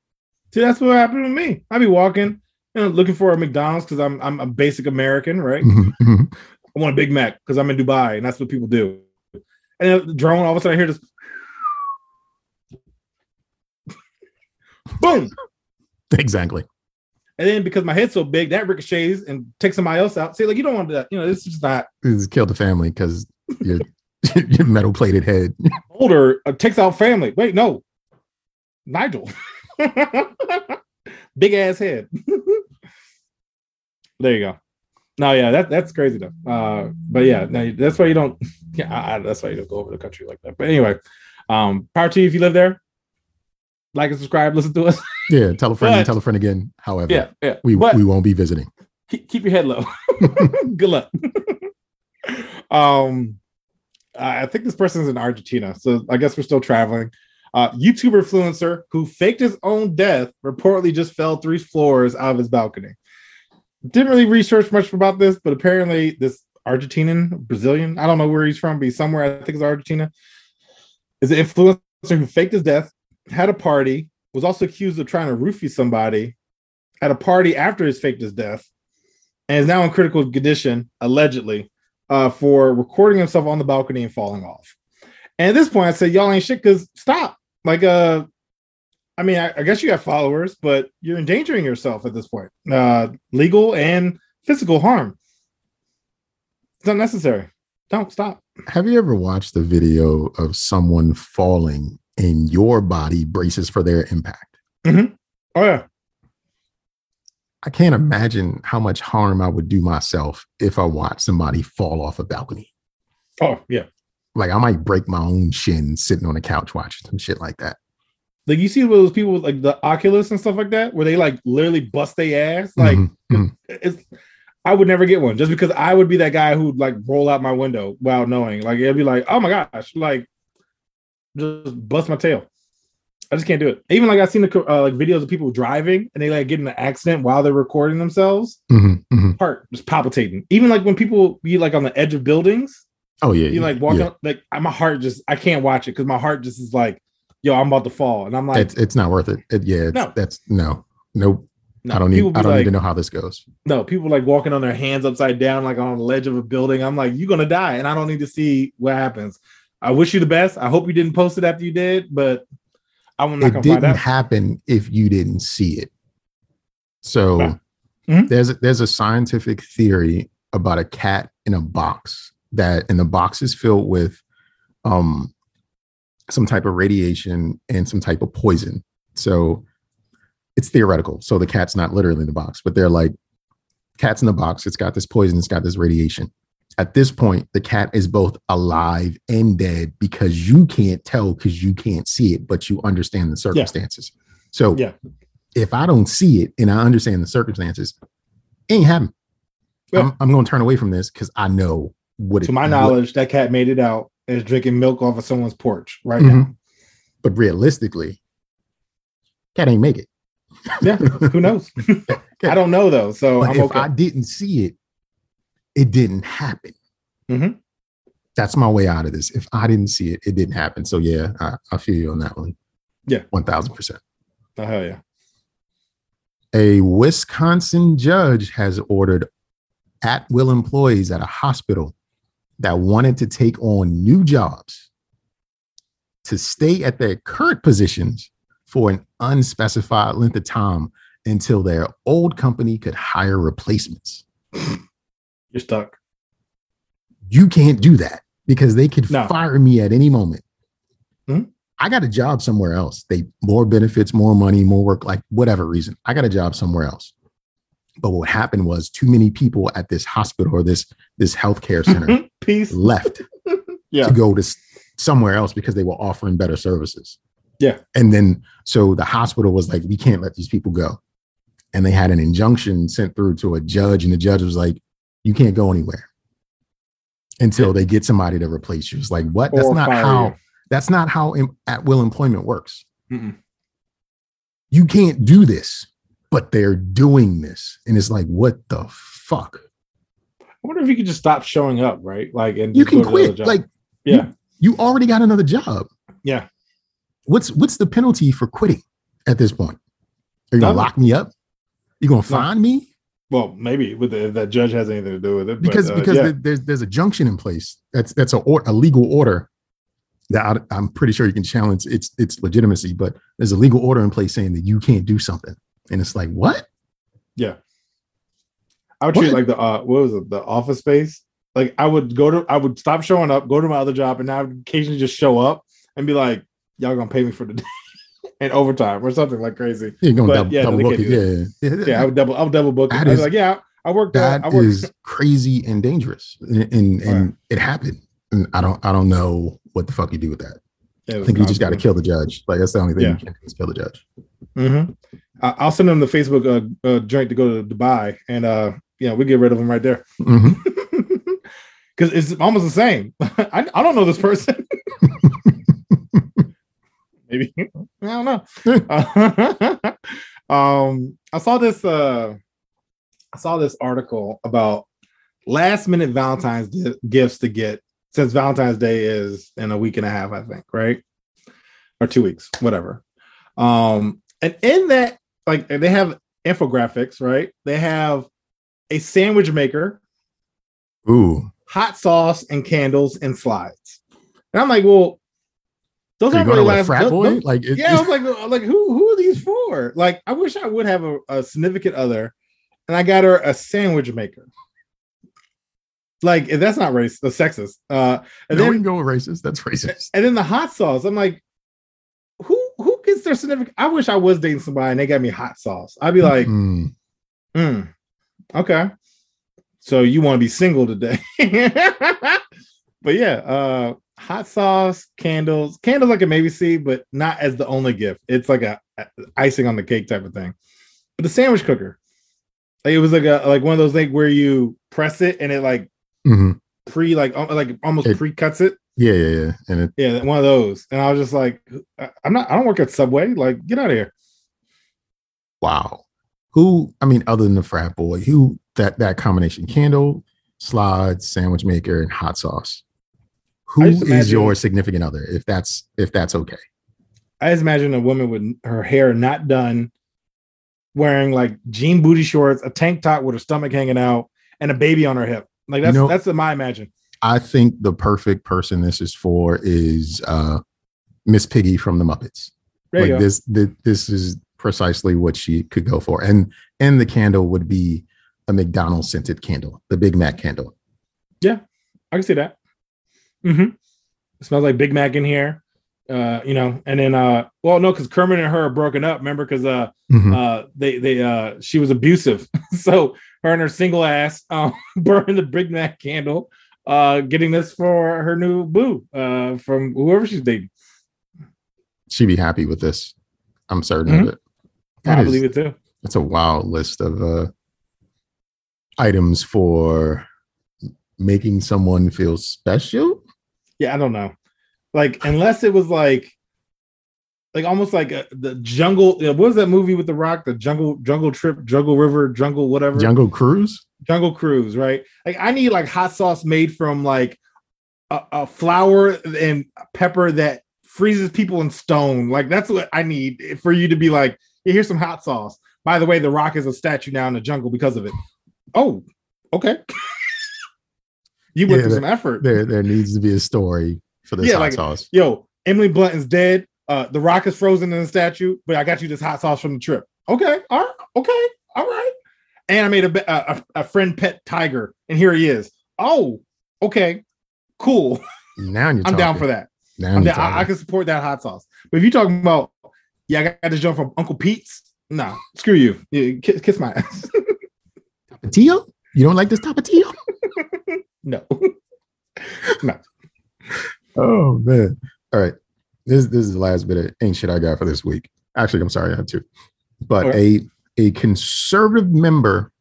S2: See, that's what happened to me. I'd be walking, you know, looking for a McDonald's because I'm I'm a basic American, right?
S3: Mhm, mhm.
S2: I want a Big Mac because I'm in Dubai, and that's what people do. And then the drone, all of a sudden, I hear this, boom, <laughs>
S3: exactly.
S2: and then because my head's so big, that ricochets and takes somebody else out. See, like you don't want to do that. You know, this is just not
S3: This killed the family because your <laughs> your metal plated head. <laughs>
S2: older. Uh, takes out family. Wait, no, Nigel, <laughs> big ass head. <laughs> there you go. No, yeah, that that's crazy though. Uh, but yeah, no, that's why you don't. <laughs> Yeah, I, I- that's why you don't go over the country like that. But anyway, um, power to you if you live there. Like and subscribe, listen to us.
S3: Yeah, tell a friend and
S2: But-
S3: tell a friend again. However,
S2: yeah, yeah.
S3: we
S2: but
S3: we won't be visiting.
S2: keep, keep your head low. Good luck. um, I I think this person's in Argentina, so I guess we're still traveling. Uh, YouTuber influencer who faked his own death reportedly just fell three floors out of his balcony. Didn't really research much about this, but apparently this Argentinian, Brazilian, I don't know where he's from, but he's somewhere, I think it's Argentina, is an influencer who faked his death, had a party, was also accused of trying to roofie somebody at a party after he's faked his death, and is now in critical condition, allegedly, uh, for recording himself on the balcony and falling off. And at this point, I said, y'all ain't shit because stop. Like, uh, I mean, I, I guess you have followers, but you're endangering yourself at this point. Uh, legal and physical harm. It's unnecessary. Don't stop.
S3: Have you ever watched the video of someone falling and your body braces for their impact?
S2: Oh yeah.
S3: I can't imagine how much harm I would do myself if I watched somebody fall off a balcony.
S2: Oh yeah.
S3: Like I might break my own shin sitting on a couch watching some shit like that.
S2: Like you see those people with like the Oculus and stuff like that, where they like literally bust their ass. Like
S3: Mhm, mhm.
S2: it's I would never get one just because I would be that guy who'd like roll out my window without knowing. Like it'd be like, oh my gosh, like just bust my tail. I just can't do it. Even like I've seen the uh, like videos of people driving and they like get in an accident while they're recording themselves.
S3: Mhm, mhm.
S2: Heart just palpitating. Even like when people be like on the edge of buildings,
S3: Oh yeah,
S2: you
S3: yeah,
S2: like walking
S3: yeah.
S2: up, like my heart just I can't watch it because my heart just is like, yo, I'm about to fall, and I'm like,
S3: it's it's not worth it. It- yeah,
S2: No.
S3: that's no, nope.
S2: no.
S3: I don't need. I don't
S2: like,
S3: need to know how this goes.
S2: No, people like walking on their hands upside down, like on the ledge of a building. I'm like, you're gonna die, and I don't need to see what happens. I wish you the best. I hope you didn't post it after you did, but I'm not
S3: It
S2: gonna
S3: didn't happen if you didn't see it. So
S2: Wow. Mhm.
S3: there's a, there's a scientific theory about a cat in a box that and the box is filled with um some type of radiation and some type of poison. So it's theoretical. So the cat's not literally in the box, but they're like cat's in the box. It's got this poison. It's got this radiation. At this point, the cat is both alive and dead because you can't tell because you can't see it, but you understand the circumstances. So
S2: Yeah.
S3: if I don't see it and I understand the circumstances, it ain't happening.
S2: Yeah.
S3: I'm, I'm going to turn away from this because I know what it
S2: To my knowledge, that cat made it out is drinking milk off of someone's porch right
S3: Mhm. but realistically, cat ain't make it.
S2: Yeah, who knows? <laughs> I don't know though, so
S3: if
S2: okay.
S3: I didn't see it, it didn't happen.
S2: Mhm.
S3: That's my way out of this. If I didn't see it, it didn't happen. So yeah, I, I feel you on that one.
S2: Yeah.
S3: one thousand percent.
S2: oh, hell yeah.
S3: A Wisconsin judge has ordered at will employees at a hospital that wanted to take on new jobs to stay at their current positions for an unspecified length of time until their old company could hire replacements. <clears throat>
S2: You're stuck.
S3: You can't do that because they could
S2: No.
S3: fire me at any moment.
S2: Hmm?
S3: I got a job somewhere else. They more benefits, more money, more work, like whatever reason. I got a job somewhere else. But what happened was too many people at this hospital or this this healthcare <laughs> center left <laughs>
S2: Yeah.
S3: to go to somewhere else because they were offering better services.
S2: Yeah.
S3: And then so the hospital was like, we can't let these people go. And they had an injunction sent through to a judge, and the judge was like, you can't go anywhere until they get somebody to replace you. It's like, what? That's
S2: Or
S3: not how
S2: you.
S3: that's not how at will employment works.
S2: Mm-mm.
S3: You can't do this. But they're doing this, and it's like, what the fuck?
S2: I wonder if you could just stop showing up, right? Like, and
S3: You can
S2: go to the other
S3: quit. Like,
S2: yeah,
S3: you already got another job.
S2: yeah.
S3: What's what's the penalty for quitting at this point? Are you gonna
S2: None.
S3: lock me up? You gonna fine me?
S2: Well, maybe with the, if that judge has anything to do with it,
S3: Because
S2: but, uh,
S3: because
S2: yeah.
S3: there- there's there's a junction in place. That's that's a or, a legal order that I, I'm pretty sure you can challenge its its legitimacy. But there's a legal order in place saying that you can't do something, and it's like what?
S2: Yeah. I would treat like the uh what was it, the office space? Like I would go to I would stop showing up, go to my other job, and I would occasionally just show up and be like, Y'all gonna pay me for the day <laughs> and overtime or something like crazy.
S3: You're gonna
S2: But,
S3: double,
S2: yeah,
S3: double book it. Yeah,
S2: Yeah, I would double I would double book it.
S3: That
S2: I was like, Yeah, I worked
S3: that
S2: I worked
S3: is crazy and dangerous, and and, and
S2: Right.
S3: it happened. And I don't I don't know what the fuck you do with that. I think you just got to kill the judge. Like that's the only thing
S2: Yeah.
S3: you can do is kill the judge.
S2: Mm-hmm. I'll send them the Facebook uh, uh joint to go to Dubai and uh yeah, we get rid of them right there. <laughs> Because it's almost the same. <laughs> I, I don't know this person. <laughs> Maybe I don't know. um, I saw this. Uh, I saw this article about last minute Valentine's di- gifts to get since Valentine's Day is in a week and a half, I think, right? Or two weeks, whatever. Um, and in that, like they have infographics, right? They have a sandwich maker
S3: Ooh,
S2: hot sauce and candles and slides. And I'm like, well, those
S3: are you
S2: aren't
S3: going
S2: really last.
S3: frat boy?
S2: those-
S3: like, it,
S2: yeah, I was like, uh, like who who are these for? Like, I wish I would have a, a significant other, and I got her a sandwich maker. Like, that's not race, the sexist. Uh, and
S3: no, we can go with racist. That's racist.
S2: and then the hot sauce. I'm like, who who gets their significant? I wish I was dating somebody and they got me hot sauce. I'd be like,
S3: Mm.
S2: Mm, okay. So you want to be single today. <laughs> but yeah, uh hot sauce, candles, candles I can maybe see, but not as the only gift. It's like a, a icing on the cake type of thing. But the sandwich cooker, like it was like a like one of those things where you press it and it like
S3: Mhm.
S2: pre like al- like almost pre cuts it.
S3: Yeah, yeah, yeah. And it,
S2: Yeah, one of those. And I was just like, I'm not. I don't work at Subway. Like, get out of here.
S3: wow. Who? I mean, other than the frat boy, who that that combination: candle, slides, sandwich maker, and hot sauce. Who is your significant other? If that's if that's okay.
S2: I just imagine a woman with her hair not done, wearing like jean booty shorts, a tank top with her stomach hanging out, and a baby on her hip. Like that's
S3: You know-
S2: that's what I imagine.
S3: I think the perfect person this is for is uh Miss Piggy from the Muppets.
S2: There
S3: like this, this this is precisely what she could go for. And and the candle would be a McDonald's scented candle, the Big Mac candle.
S2: Yeah, I can see that. Mm-hmm. It smells like Big Mac in here. Uh, you know, and then uh, well, no, because Kermit and her are broken up. Remember, because uh,
S3: Mhm.
S2: uh, they they uh, she was abusive, <laughs> so her and her single ass um, <laughs> burned the Big Mac candle, uh, getting this for her new boo, uh, from whoever she's dating.
S3: She'd be happy with this. I'm certain
S2: Mhm.
S3: of it. That
S2: I believe it too.
S3: That's a wild list of uh items for making someone feel special.
S2: Yeah, I don't know. Like, unless it was like, like almost like a, the jungle. uh, What was that movie with the Rock? The jungle, jungle trip, jungle river, jungle whatever,
S3: Jungle Cruise.
S2: Jungle cruise, right? Like, I need like hot sauce made from like a, a flour and pepper that freezes people in stone. Like, that's what I need for you to be like, "Yeah, here's some hot sauce. By the way, the Rock is a statue now in the jungle because of it. Oh, okay. <laughs> you went
S3: Yeah,
S2: through some effort.
S3: There there needs to be a story for this
S2: Yeah,
S3: hot
S2: like-
S3: sauce.
S2: yo, Emily Blunt is dead. Uh, the rock is frozen in the statue, but I got you this hot sauce from the trip. Okay, all right, okay, all right. And I made a a, a, friend pet tiger, and here he is. Oh, okay, cool. <laughs>
S3: Now you're
S2: I'm down for that.
S3: Now
S2: down. I, I can support that hot sauce. But if you're talking about, yeah, I got this jump from Uncle Pete's. Nah, screw you. Yeah, kiss, kiss my ass. <laughs>
S3: Tapatio? You don't like this tapatio? <laughs>
S2: no. No.
S3: Oh man. All right. This this is the last bit of ain't shit I got for this week. Actually, I'm sorry, I have two. But a a conservative member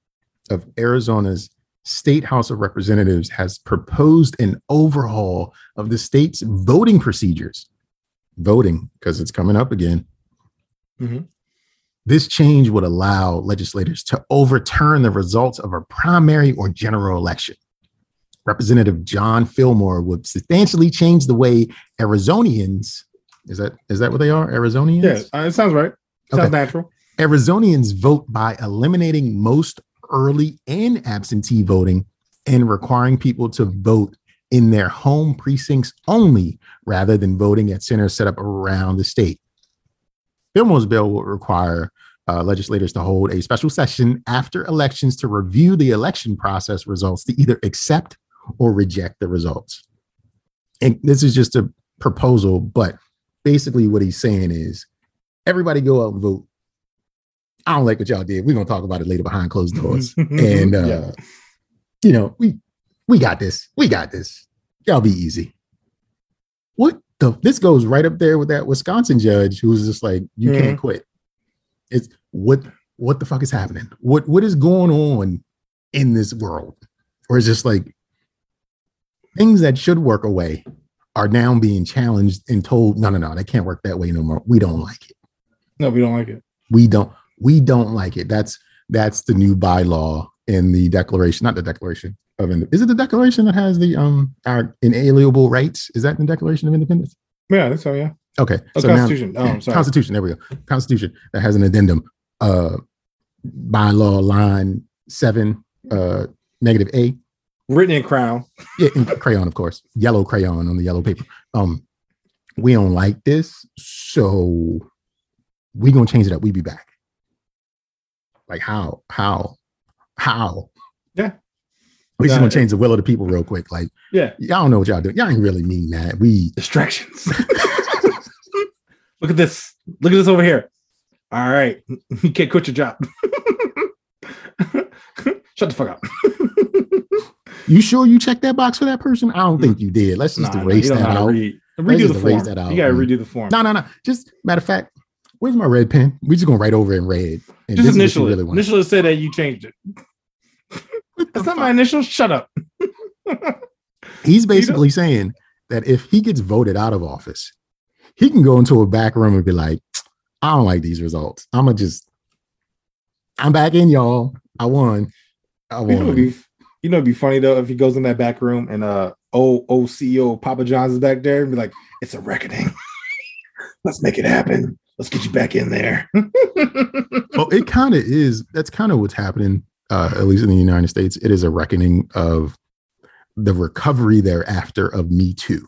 S3: of Arizona's State House of Representatives has proposed an overhaul of the state's voting procedures. Voting, because it's coming up again.
S2: Mhm.
S3: This change would allow legislators to overturn the results of a primary or general election. Representative John Fillmore would substantially change the way Arizonians is that is that what they are? Arizonians?
S2: Yeah, uh, it sounds right. Sounds
S3: Okay.
S2: natural.
S3: Arizonians vote by eliminating most early and absentee voting and requiring people to vote in their home precincts only rather than voting at centers set up around the state. Fillmore's bill will require uh, legislators to hold a special session after elections to review the election process results to either accept or reject the results. And this is just a proposal, but basically what he's saying is everybody go out and vote. I don't like what y'all did. We're gonna talk about it later behind closed <laughs> doors. <laughs> and uh,
S2: Yeah.
S3: you know, we we got this. We got this. Y'all be easy. What the this goes right up there with that Wisconsin judge who was just like, you can't quit. It's what what the fuck is happening? What what is going on in this world? Or it's just like things that should work away are now being challenged and told, no, no, no, they can't work that way no more. We don't like it.
S2: no, we don't like it.
S3: We don't, we don't like it. That's that's the new bylaw in the declaration, not the declaration of Ind- is it the declaration that has the um our inalienable rights? Is that the Declaration of Independence?
S2: Yeah, that's so. Yeah.
S3: Okay.
S2: Oh,
S3: so now-
S2: Constitution. oh, sorry.
S3: Constitution. There we go. Constitution that has an addendum. Uh, bylaw line seven, uh, negative A.
S2: Written in crown.
S3: Yeah, in crayon, of course. Yellow crayon on the yellow paper. Um, we don't like this, so we gonna change it up. We be back. Like how? How? How?
S2: Yeah.
S3: We just gonna change the will of the people real quick. Like
S2: Yeah.
S3: y'all don't know what y'all doing. Y'all ain't really mean that. We
S2: Distractions. <laughs> Look at this. Look at this over here. All right. <laughs> You can't quit your job. <laughs> Shut the fuck up.
S3: you sure you checked that box for that person? I don't think you did. Let's just
S2: Nah, nah,
S3: erase
S2: don't
S3: that
S2: know how to
S3: out.
S2: read. Redo the form.
S3: that out,
S2: You gotta
S3: man.
S2: redo the form.
S3: No, no, no. Just matter of fact, where's my red pen? We just gonna write over in red. And
S2: Just
S3: this is
S2: initial
S3: really want.
S2: Initial said that you changed it. That's not my initial. Shut up. <laughs>
S3: He's basically saying that if he gets voted out of office, he can go into a back room and be like, I don't like these results. I'm gonna just, I'm back in, y'all. I won. I
S2: You know, it'd
S3: won.
S2: be, you know, it'd be funny though if he goes in that back room and uh, old old CEO Papa John's is back there and be like, "It's a reckoning. <laughs> Let's make it happen. Let's get you back in there." <laughs>
S3: well, it kind of is. That's kind of what's happening, uh, at least in the United States. It is a reckoning of the recovery thereafter of Me Too.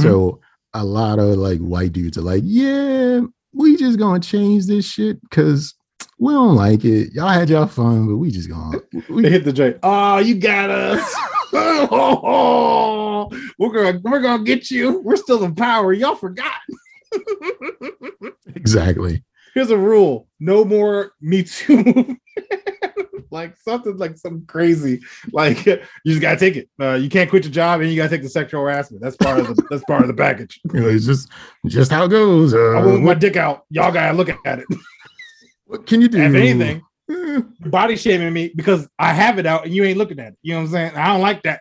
S3: So a lot of like white dudes are like, yeah, we just gonna change this shit because we don't like it. Y'all had y'all fun, but we just gonna
S2: they
S3: we,
S2: hit the J. Oh, you got us. <laughs> <laughs> we're gonna we're gonna get you. We're still in power. Y'all forgot. <laughs>
S3: exactly.
S2: Here's a rule: no more Me Too. <laughs> like something like some crazy. Like <laughs> you just gotta take it. Uh, you can't quit your job, and you gotta take the sexual harassment. That's part of the that's part of the package.
S3: You know, it's just just how it goes. Uh,
S2: I want my dick out. Y'all gotta look at it.
S3: what can you do?
S2: if anything,
S3: Eh,
S2: body shaming me because I have it out and you ain't looking at it. You know what I'm saying? I don't like that.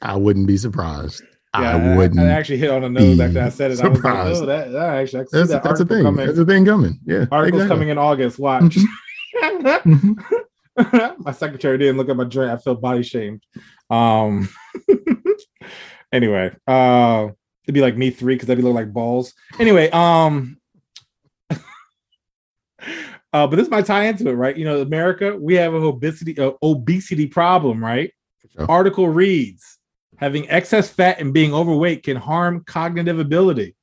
S3: I wouldn't be surprised.
S2: Yeah,
S3: I wouldn't.
S2: I, actually hit on the nose after I said it. I was like, oh, that, that actually, I can see
S3: that's
S2: that
S3: that's a thing.
S2: coming.
S3: That's a thing coming. Yeah.
S2: Article's
S3: exactly.
S2: coming in August. Watch.
S3: Mhm. <laughs>
S2: my secretary didn't look at my drink. I felt body shamed. Um. <laughs> anyway, uh, it'd be like me three because that'd be look like balls. Anyway, um. <laughs> Uh, but this might tie into it, right? You know, America, we have an obesity uh, obesity problem, right?
S3: sure.
S2: Article reads: having excess fat and being overweight can harm cognitive ability.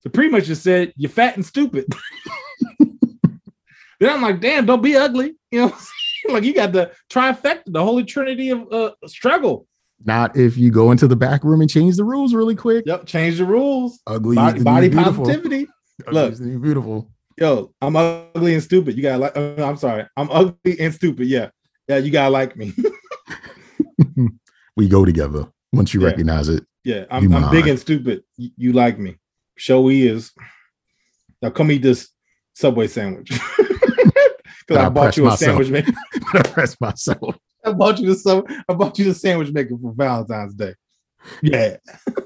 S2: So pretty much just said you're fat and stupid. <laughs> then I'm like, damn, don't be ugly. You know, what I'm saying? like you got the trifecta, the holy trinity of uh, struggle.
S3: Not if you go into the back room and change the rules really quick.
S2: Yep, change the rules.
S3: Ugly
S2: Body, body positivity. Look.
S3: is the new beautiful.
S2: Yo, I'm ugly and stupid. You gotta like. uh, I'm sorry, I'm ugly and stupid. Yeah, yeah, you gotta like me. <laughs> <laughs>
S3: We go together once you
S2: Yeah.
S3: recognize it.
S2: Yeah, I'm, I'm big and stupid. You, you like me. Show is. Now come eat this Subway sandwich. <laughs> Because I
S3: I
S2: bought you a sandwich maker. <laughs>
S3: I press myself.
S2: I bought you the sub- I bought you the sandwich maker for Valentine's Day. Yeah. <laughs>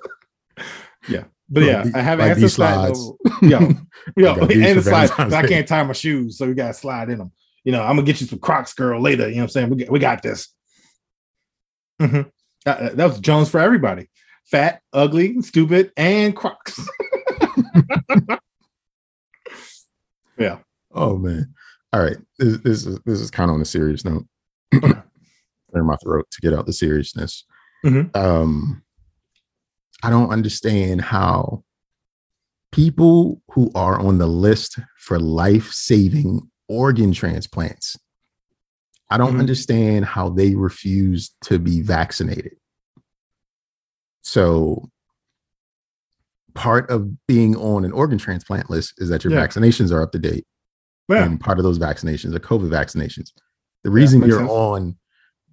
S2: yeah. But yeah,
S3: Like the-
S2: I have
S3: like these
S2: slides. Yo, yo, and the slides. I can't tie my shoes, so we gotta slide in them. You know, I'm gonna get you some Crocs, girl, later. You know what I'm saying? We got, we got this. Mm-hmm. Hmm that was Jones for everybody: fat, ugly, stupid, and Crocs. <laughs> yeah.
S3: Oh man. All right. This, this is this is kind of on a serious note. <clears throat> Clear my throat to get out the seriousness.
S2: Mhm.
S3: Um I don't understand how people who are on the list for life-saving organ transplants. I don't
S2: Mhm.
S3: understand how they refuse to be vaccinated. So part of being on an organ transplant list is that your
S2: Yeah.
S3: vaccinations are up to date
S2: Yeah.
S3: and part of those vaccinations are COVID vaccinations. The reason
S2: makes
S3: you're
S2: sense.
S3: on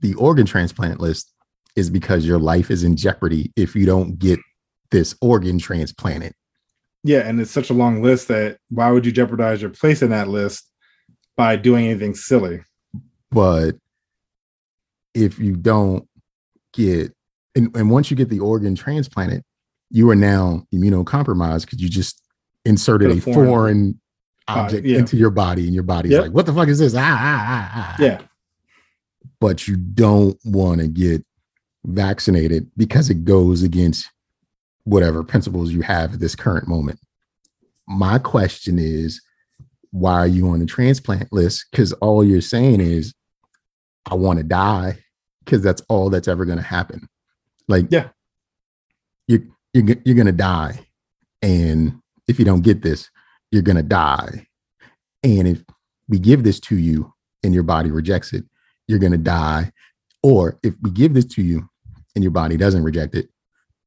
S3: the organ transplant list is because your life is in jeopardy if you don't get this organ transplanted.
S2: Yeah, and it's such a long list that why would you jeopardize your place in that list by doing anything silly?
S3: But if you don't get, and, and once you get the organ transplanted, you are now immunocompromised because you just inserted a foreign,
S2: foreign-
S3: object
S2: yeah.
S3: into your body, and your body's
S2: Yep.
S3: like, "What the fuck is this?" Ah, ah, ah, ah.
S2: Yeah,
S3: but you don't want to get vaccinated because it goes against whatever principles you have at this current moment. My question is, why are you on the transplant list? Because all you're saying is, I want to die, because that's all that's ever going to happen. Like,
S2: Yeah.
S3: you're you're you're gonna die, and if you don't get this, you're gonna die. And if we give this to you and your body rejects it, you're going to die. Or if we give this to you and your body doesn't reject it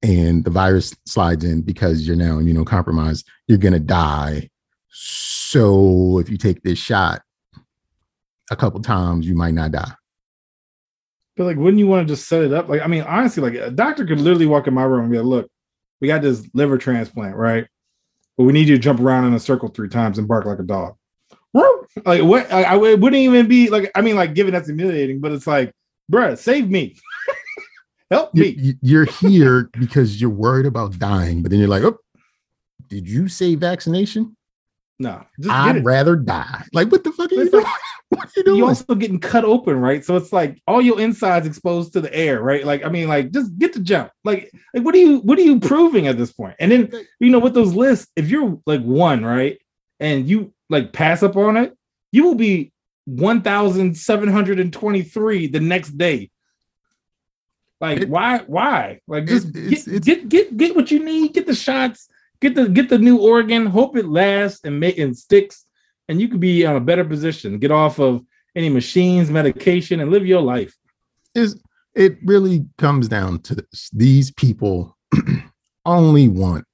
S3: and the virus slides in because you're now immunocompromised, you're going to die. So if you take this shot a couple times, you might not die.
S2: But like, wouldn't you want to just set it up? Like, I mean, honestly, like a doctor could literally walk in my room and be like, "Look, we got this liver transplant, right? But we need you to jump around in a circle three times and bark like a dog." Like, what? I, I it wouldn't even be like. I mean, like, given that's humiliating, but it's like, bruh, save me, <laughs> help
S3: You-
S2: me.
S3: you- You're here because you're worried about dying, but then you're like, oh, did you say vaccination?
S2: No,
S3: I'd rather die. Like, what the fuck are you
S2: It's
S3: doing?
S2: like-
S3: What are you doing?
S2: you also getting cut open, right? So it's like all your insides exposed to the air, right? Like, I mean, like just get the jump. Like, like what are you what are you proving at this point? And then you know, with those lists, if you're like one, right, and you like pass up on it, you will be 1723 the next day. Like,
S3: It-
S2: why? Why? Like, just
S3: It- it's-
S2: get,
S3: it's-
S2: get get get what you need. Get the shots. Get the get the new organ. Hope it lasts and make and sticks, and you could be on a better position. Get off of any machines, medication, and live your life.
S3: is it really comes down to this. These people <clears throat> only want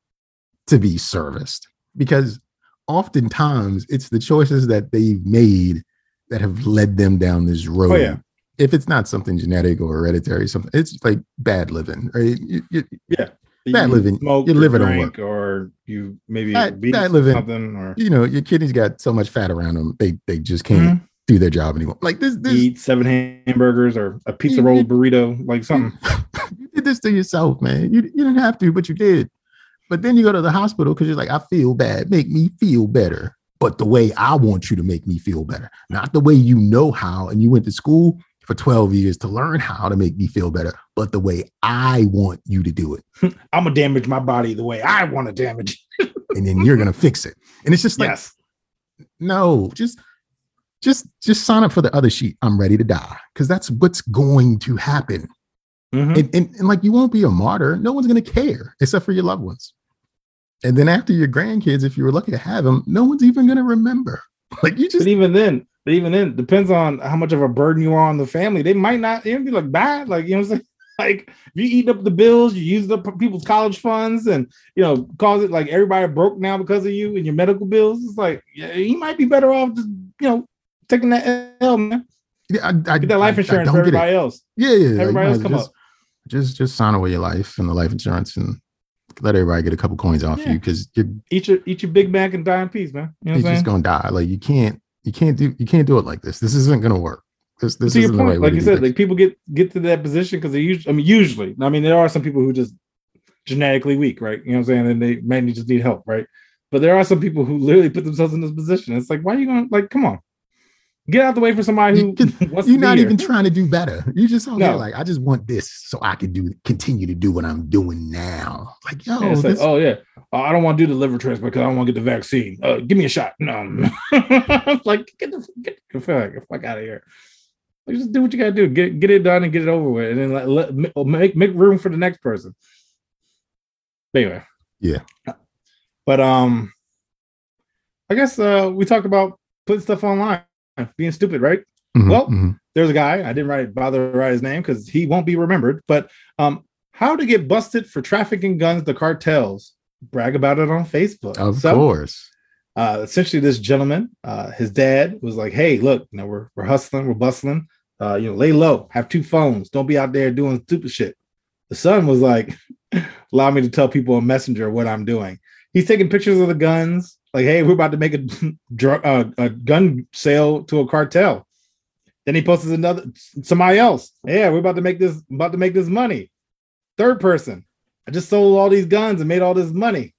S3: to be serviced because oftentimes it's the choices that they've made that have led them down this oh, road.
S2: Oh, yeah.
S3: If it's not something genetic or hereditary, something it's like bad living, right? You- you- Bad living.
S2: smoke
S3: You
S2: or
S3: live it on
S2: drink, or you maybe
S3: Bad- living.
S2: something, or
S3: you know, your kidneys got so much fat around them, they they just can't mm-hmm. do their job anymore. Like this, this
S2: eat seven hamburgers or a pizza roll burrito, like something. <laughs>
S3: you did this to yourself, man. You, you didn't have to, but you did. But then you go to the hospital because you're like, I feel bad. Make me feel better. But the way I want you to make me feel better, not the way you know how. And you went to school for 12 years to learn how to make me feel better, but the way I want you to do it. <laughs>
S2: I'm gonna damage my body the way I want to damage. it.
S3: And then you're going to fix it. And it's just like,
S2: yes.
S3: no, just just just sign up for the other sheet. I'm ready to die because that's what's going to happen.
S2: Mhm.
S3: and, and, and like you won't be a martyr no one's going to care except for your loved ones and then after your grandkids if you were lucky to have them no one's even going to remember <laughs> like you just
S2: But even then, but even then, depends on how much of a burden you are on the family. They might not even be like bad, like you know what I'm saying. <laughs> Like if you eat up the bills, you use up people's college funds, and you know cause it like everybody broke now because of you and your medical bills. It's like yeah, you might be better off just you know taking that L, man.
S3: yeah, I, I,
S2: Get that life
S3: I- I
S2: insurance
S3: don't
S2: for everybody else.
S3: yeah yeah
S2: Everybody else come
S3: just,
S2: up.
S3: just just sign away your life and the life insurance and let everybody get a couple coins off
S2: Yeah.
S3: you because you're,
S2: Eat your eat your Big Mac and die in peace, man. You know
S3: you're
S2: what I'm
S3: just going to die like you can't you can't do you can't do it like this this isn't going to work this this isn't the right way
S2: like you said, like people get get to that position because they usually, I mean, usually, I mean, there are some people who just genetically weak, right? You know what I'm saying? And they may just need help, right? But there are some people who literally put themselves in this position. It's like, why are you going to like? Come on, get out the way for somebody who
S3: You- <laughs>
S2: wants
S3: You're
S2: to be
S3: not even trying to do better. You just there
S2: No.
S3: like, I just want this so I can do continue to do what I'm doing now. Like, yo,
S2: it's like, oh yeah, oh, I don't want to do the liver transplant because I don't want to get the vaccine. Uh, give me a shot. No, <laughs> like get the get the fuck, fuck out of here. Like, just do what you gotta do. Get get it done and get it over with, and then let, let make make room for the next person. But anyway,
S3: Yeah.
S2: But um, I guess uh we talked about putting stuff online, being stupid, right?
S3: mhm,
S2: well,
S3: mhm.
S2: there's a guy I didn't write bother to write his name because he won't be remembered. But um, how to get busted for trafficking guns to cartels? Brag about it on Facebook.
S3: of
S2: So,
S3: course.
S2: Uh, essentially, this gentleman, uh, his dad was like, "Hey, look, you know, we're we're hustling, we're bustling. Uh, you know, lay low, have two phones, don't be out there doing stupid shit." The son was like, <laughs> "Allow me to tell people on Messenger what I'm doing." He's taking pictures of the guns, like, "Hey, we're about to make a <laughs> drug uh, a gun sale to a cartel." Then he posts another somebody else. Yeah, we're about to make this about to make this money. Third person. I just sold all these guns and made all this money.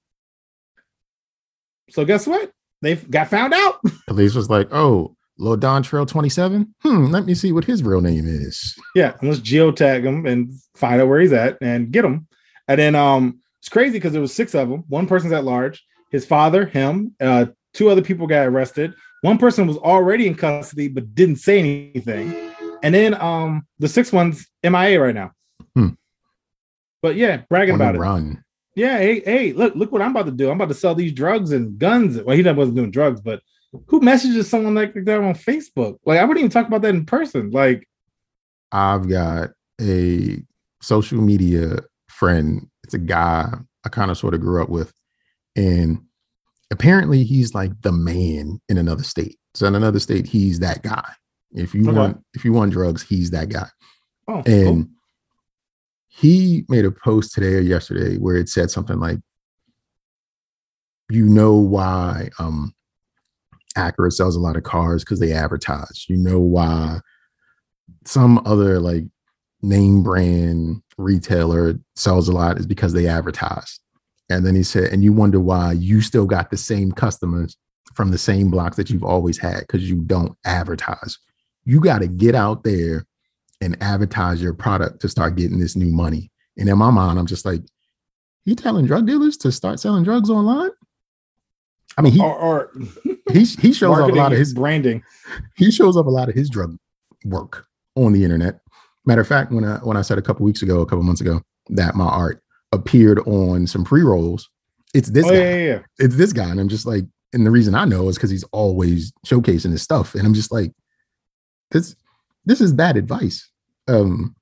S2: So guess what? They got found out. <laughs>
S3: Police was like, oh, Lodon Trail 27. Hmm, let me see what his real name is.
S2: yeah, and let's geotag him and find out where he's at and get him. And then um it's crazy because there was six of them. One person's at large. His father, him, uh, two other people got arrested. One person was already in custody but didn't say anything. And then um the sixth one's MIA right now. But yeah, bragging about it.
S3: run.
S2: Yeah, hey, hey, look, look what I'm about to do. I'm about to sell these drugs and guns. Well, he wasn't doing drugs, but who messages someone like that on Facebook? Like, I wouldn't even talk about that in person. Like,
S3: I've got a social media friend. It's a guy I kind of sort of grew up with. And apparently he's like the man in another state. So in another state, he's that guy. If you
S2: Okay.
S3: want if you want drugs, he's that guy.
S2: oh,
S3: And
S2: cool.
S3: He made a post today or yesterday where it said something like, you know why um Acura sells a lot of cars because they advertise. You know why some other like name brand retailer sells a lot is because they advertise. And then he said, and you wonder why you still got the same customers from the same blocks that you've always had because you don't advertise. You got to get out there and advertise your product to start getting this new money. And in my mind, I'm just like, he telling drug dealers to start selling drugs online? I mean, he
S2: or, or <laughs>
S3: he, he shows up a lot of his
S2: branding.
S3: he shows up a lot of his drug work on the internet. Matter of fact, when I when I said a couple weeks ago, a couple months ago, that my art appeared on some pre rolls, it's this
S2: Oh,
S3: guy.
S2: yeah, yeah, yeah.
S3: It's this guy, and I'm just like, and the reason I know is because he's always showcasing his stuff, and I'm just like, this this is bad advice. Um,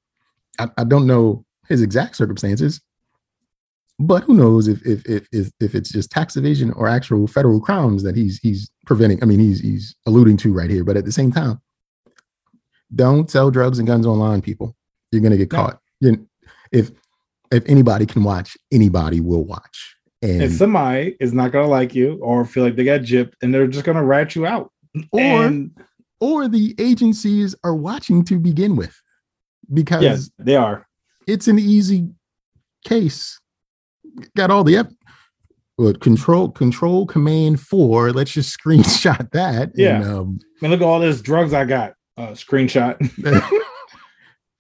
S3: I, I don't know his exact circumstances, but who knows if if if if, if it's just tax evasion or actual federal crimes that he's he's preventing. I mean, he's he's alluding to right here. But at the same time, don't sell drugs and guns online, people. You're gonna get caught. You if if anybody can watch, anybody will watch. And
S2: And somebody is not gonna like you or feel like they got gypped, and they're just gonna rat you out.
S3: or
S2: And
S3: or the agencies are watching to begin with because
S2: yes, they are.
S3: it's an easy case. Got all the ep- what control control command four. Let's just <laughs> screenshot that.
S2: Yeah.
S3: And, um,
S2: Man, look at all this drugs I got. Uh, screenshot. <laughs>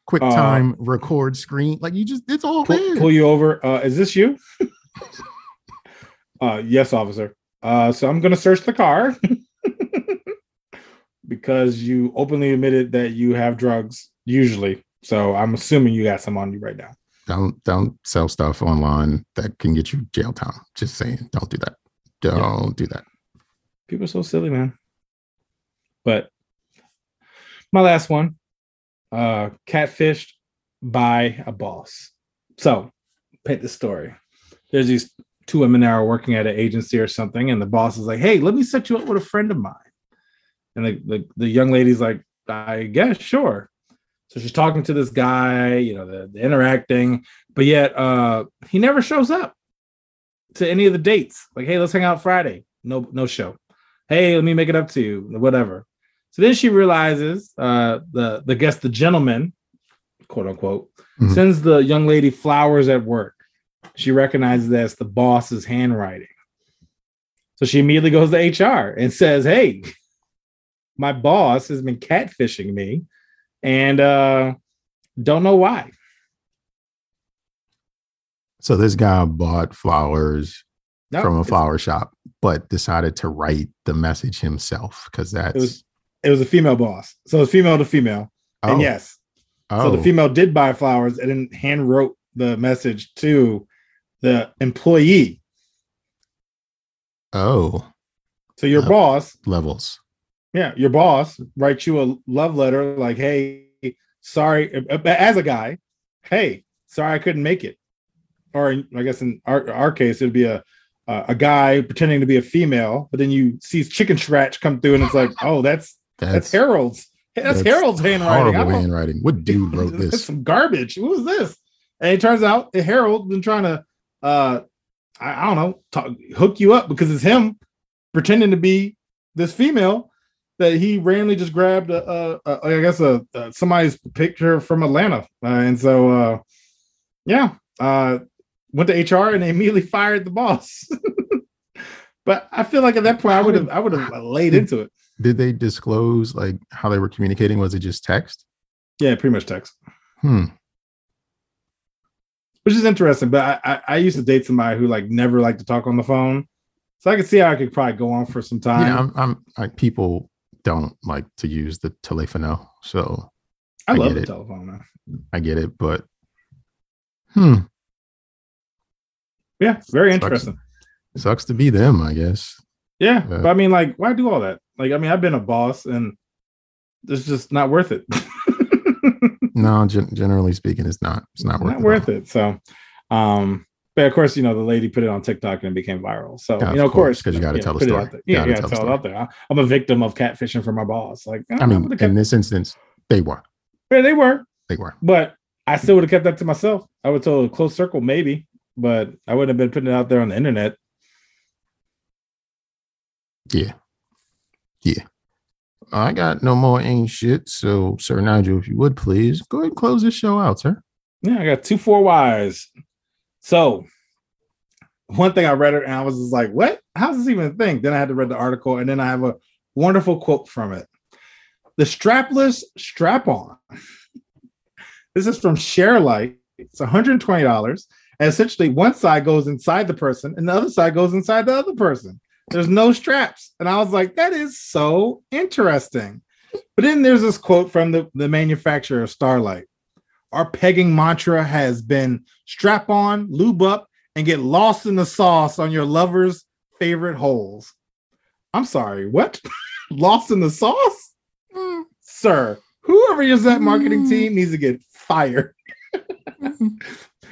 S3: quick
S2: Uh,
S3: time record screen. Like you just it's all
S2: pull,
S3: there.
S2: pull you over. Uh, is this you? <laughs> uh, yes, officer. Uh, so I'm gonna search the car because you openly admitted that you have drugs usually. So I'm assuming you got some on you right now.
S3: don't don't sell stuff online that can get you jail time. Just saying, don't do that. Don't do that.
S2: People are so silly, man. But my last one, uh, catfished by a boss. So, paint the story. There's these two women that are working at an agency or something, and the boss is like, "Hey, let me set you up with a friend of mine." And the the, the young lady's like, "I guess, sure." So she's talking to this guy, you know, the, the interacting, but yet uh he never shows up to any of the dates. Like, hey, let's hang out Friday. No, no show. Hey, let me make it up to you, whatever. So then she realizes uh the the guest, the gentleman, quote unquote,
S3: Mhm.
S2: sends the young lady flowers at work. she recognizes that it's the boss's handwriting. So she immediately goes to HR and says, Hey, my boss has been catfishing me and uh, don't know why.
S3: So this guy bought flowers
S2: No,
S3: from a flower shop, but decided to write the message himself because that's
S2: It was it was a female boss. So it's female to female.
S3: oh,
S2: And yes,
S3: oh,
S2: so the female did buy flowers and then hand wrote the message to the employee.
S3: oh
S2: So your
S3: Oh.
S2: boss
S3: levels.
S2: Yeah, your boss writes you a love letter like, "Hey, sorry," as a guy, "Hey, sorry I couldn't make it," or I guess in our, our case it'd be a uh, a guy pretending to be a female, but then you see chicken scratch come through, and it's like, "Oh, that's that's,
S3: That's,
S2: Harold's. That's,
S3: that's
S2: Harold's handwriting.
S3: Horrible handwriting. What dude <laughs> wrote
S2: That's
S3: this?
S2: some garbage. Who is this?" And it turns out that Harold been trying to, uh, I, I don't know, talk, hook you up because it's him pretending to be this female that he randomly just grabbed a, a, a I guess a, a somebody's picture from Atlanta, uh, and so uh, yeah, uh, went to HR and they <laughs> immediately fired the boss. <laughs> but I feel like at that point I would have I would have laid into it.
S3: Did they disclose like how they were communicating? Was it just text?
S2: Yeah, pretty much text.
S3: Hmm.
S2: which is interesting. But I, I, I used to date somebody who like never liked to talk on the phone, so I could see how I could probably go on for some time.
S3: yeah, I'm, I'm like people don't like to use the telefono, so
S2: I,
S3: I
S2: love the
S3: it.
S2: telephone. Man.
S3: I get it. But hmm,
S2: Yeah, very
S3: Sucks.
S2: interesting.
S3: sucks to be them, I guess.
S2: Yeah,
S3: Yeah.
S2: but I mean, like, why do all that? Like, I mean, I've been a boss, and it's just not worth it. <laughs>
S3: No, <laughs> gen- generally speaking, it's not. It's not worth
S2: not
S3: it.
S2: worth it. So, um, but of course, you know, the lady put it on TikTok and it became viral. So,
S3: Yeah,
S2: you know,
S3: of
S2: course,
S3: because you gotta
S2: know,
S3: tell the
S2: put it
S3: story.
S2: Yeah, you gotta
S3: tell
S2: tell it out there. I- I'm a victim of catfishing from my boss. Like,
S3: I mean,
S2: would've
S3: in this instance, they were.
S2: yeah, they were,
S3: They were.
S2: but I still would have kept that to myself. I would tell a close circle, maybe, but I wouldn't have been putting it out there on the internet.
S3: Yeah. Yeah. I got no more ain't shit. So, Sir Nigel, if you would please go ahead and close this show out, sir.
S2: Yeah, I got two four Ys. So one thing I read it and I was just like, what? How's this even a thing? Then I had to read the article and then I have a wonderful quote from it. The strapless strap on. this is from ShareLight. It's $120. And essentially one side goes inside the person and the other side goes inside the other person. There's no straps. And I was like, that is so interesting. But then there's this quote from the, the manufacturer of Starlight our pegging mantra has been strap on, lube up, and get lost in the sauce on your lover's favorite holes. I'm sorry, what? <laughs> lost in the sauce? Sir, whoever is that marketing
S3: Mm.
S2: team needs to get fired. <laughs> and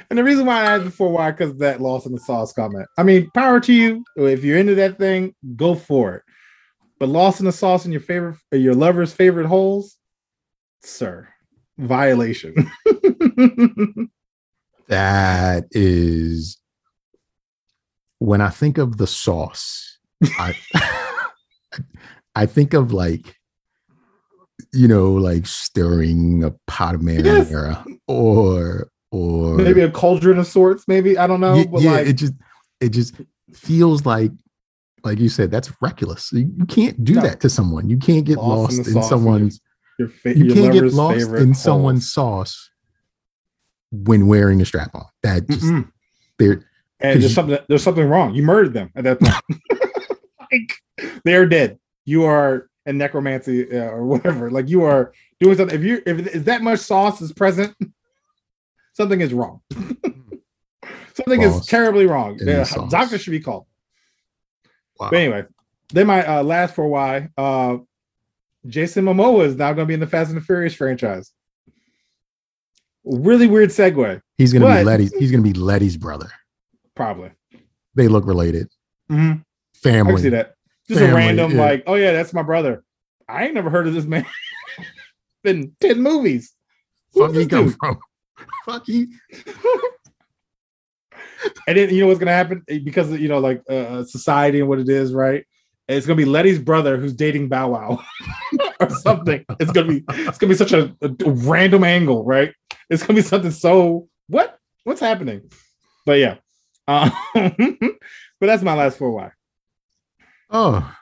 S2: the reason why I asked before why, because that lost in the sauce comment. I mean, power to you. If you're into that thing, go for it. But lost in the sauce in your favorite, your lover's favorite holes, sir, violation. <laughs>
S3: That is when I think of the sauce, I <laughs> I think of like you know, like stirring a pot of marinara or or
S2: maybe a cauldron of sorts. Maybe I don't know,
S3: yeah,
S2: like
S3: it just it just feels like like you said that's reckless. You, you can't do
S2: No.
S3: that to someone. You can't get
S2: Lost in
S3: lost
S2: the
S3: in, someone's
S2: your, fa-
S3: you
S2: your
S3: can't get lost in
S2: holes.
S3: someone's sauce when wearing a strap on. That just
S2: Mm-mm. and there's
S3: you-
S2: something there's something wrong. You murdered them at that point. <laughs> like they're dead. You are a necromancy uh, or whatever. Like you are doing something. If you if, if that much sauce is present, something is wrong. <laughs> something is terribly wrong. Yeah, doctor should be called.
S3: wow.
S2: But anyway, then my uh, last for why uh, Jason Momoa is now going to be in the Fast and the Furious franchise. Really weird segue,
S3: he's gonna be Letty's he's gonna be Letty's brother.
S2: probably.
S3: They look related.
S2: Mhm. I
S3: Family.
S2: can see that. Just
S3: Family,
S2: a random,
S3: yeah.
S2: like, oh yeah, that's my brother. I ain't never heard of this man. <laughs> Been 10 movies. Who's
S3: Fuck he come
S2: dude?
S3: from? <laughs> Fuck he. <laughs>
S2: And then you know what's gonna happen because you know, like uh, society and what it is, right? It's gonna be Letty's brother who's dating Bow Wow <laughs> or something. It's gonna be it's gonna be such a, a random angle, right? It's gonna be something so what? What's happening? But yeah, Um, <laughs> but that's my last four why.
S3: Oh,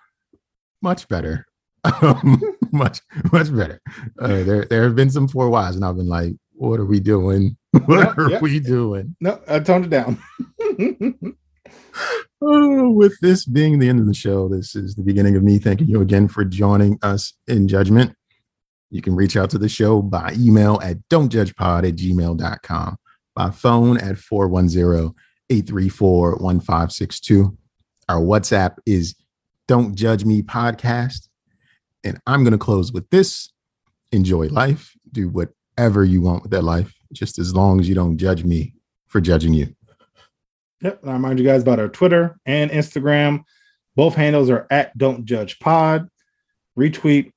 S3: much better. <laughs> Much, much better. Uh, there, there have been some four whys, and I've been like, "What are we doing? What
S2: Yep,
S3: are
S2: yep.
S3: we doing?"
S2: No, I toned it down.
S3: Oh, with this being the end of the show, this is the beginning of me thanking you again for joining us in judgment. You can reach out to the show by email at don'tjudgepod at gmail.com, by phone at 410 834 1562. Our WhatsApp is Don't Judge Me Podcast. And I'm going to close with this enjoy life, do whatever you want with that life, just as long as you don't judge me for judging you.
S2: Yep. And I remind you guys about our Twitter and Instagram. Both handles are at Don't Judge Pod. Retweet,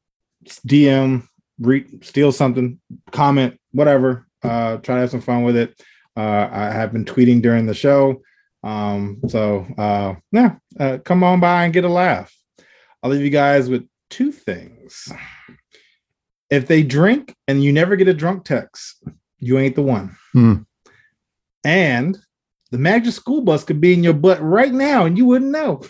S2: DM, re- steal something, comment, whatever. Uh, try to have some fun with it. Uh, I have been tweeting during the show. Um, so uh, yeah, uh, come on by and get a laugh. I'll leave you guys with two things. If they drink and you never get a drunk text, you ain't the one.
S3: Hmm.
S2: And the magic school bus could be in your butt right now and you wouldn't know.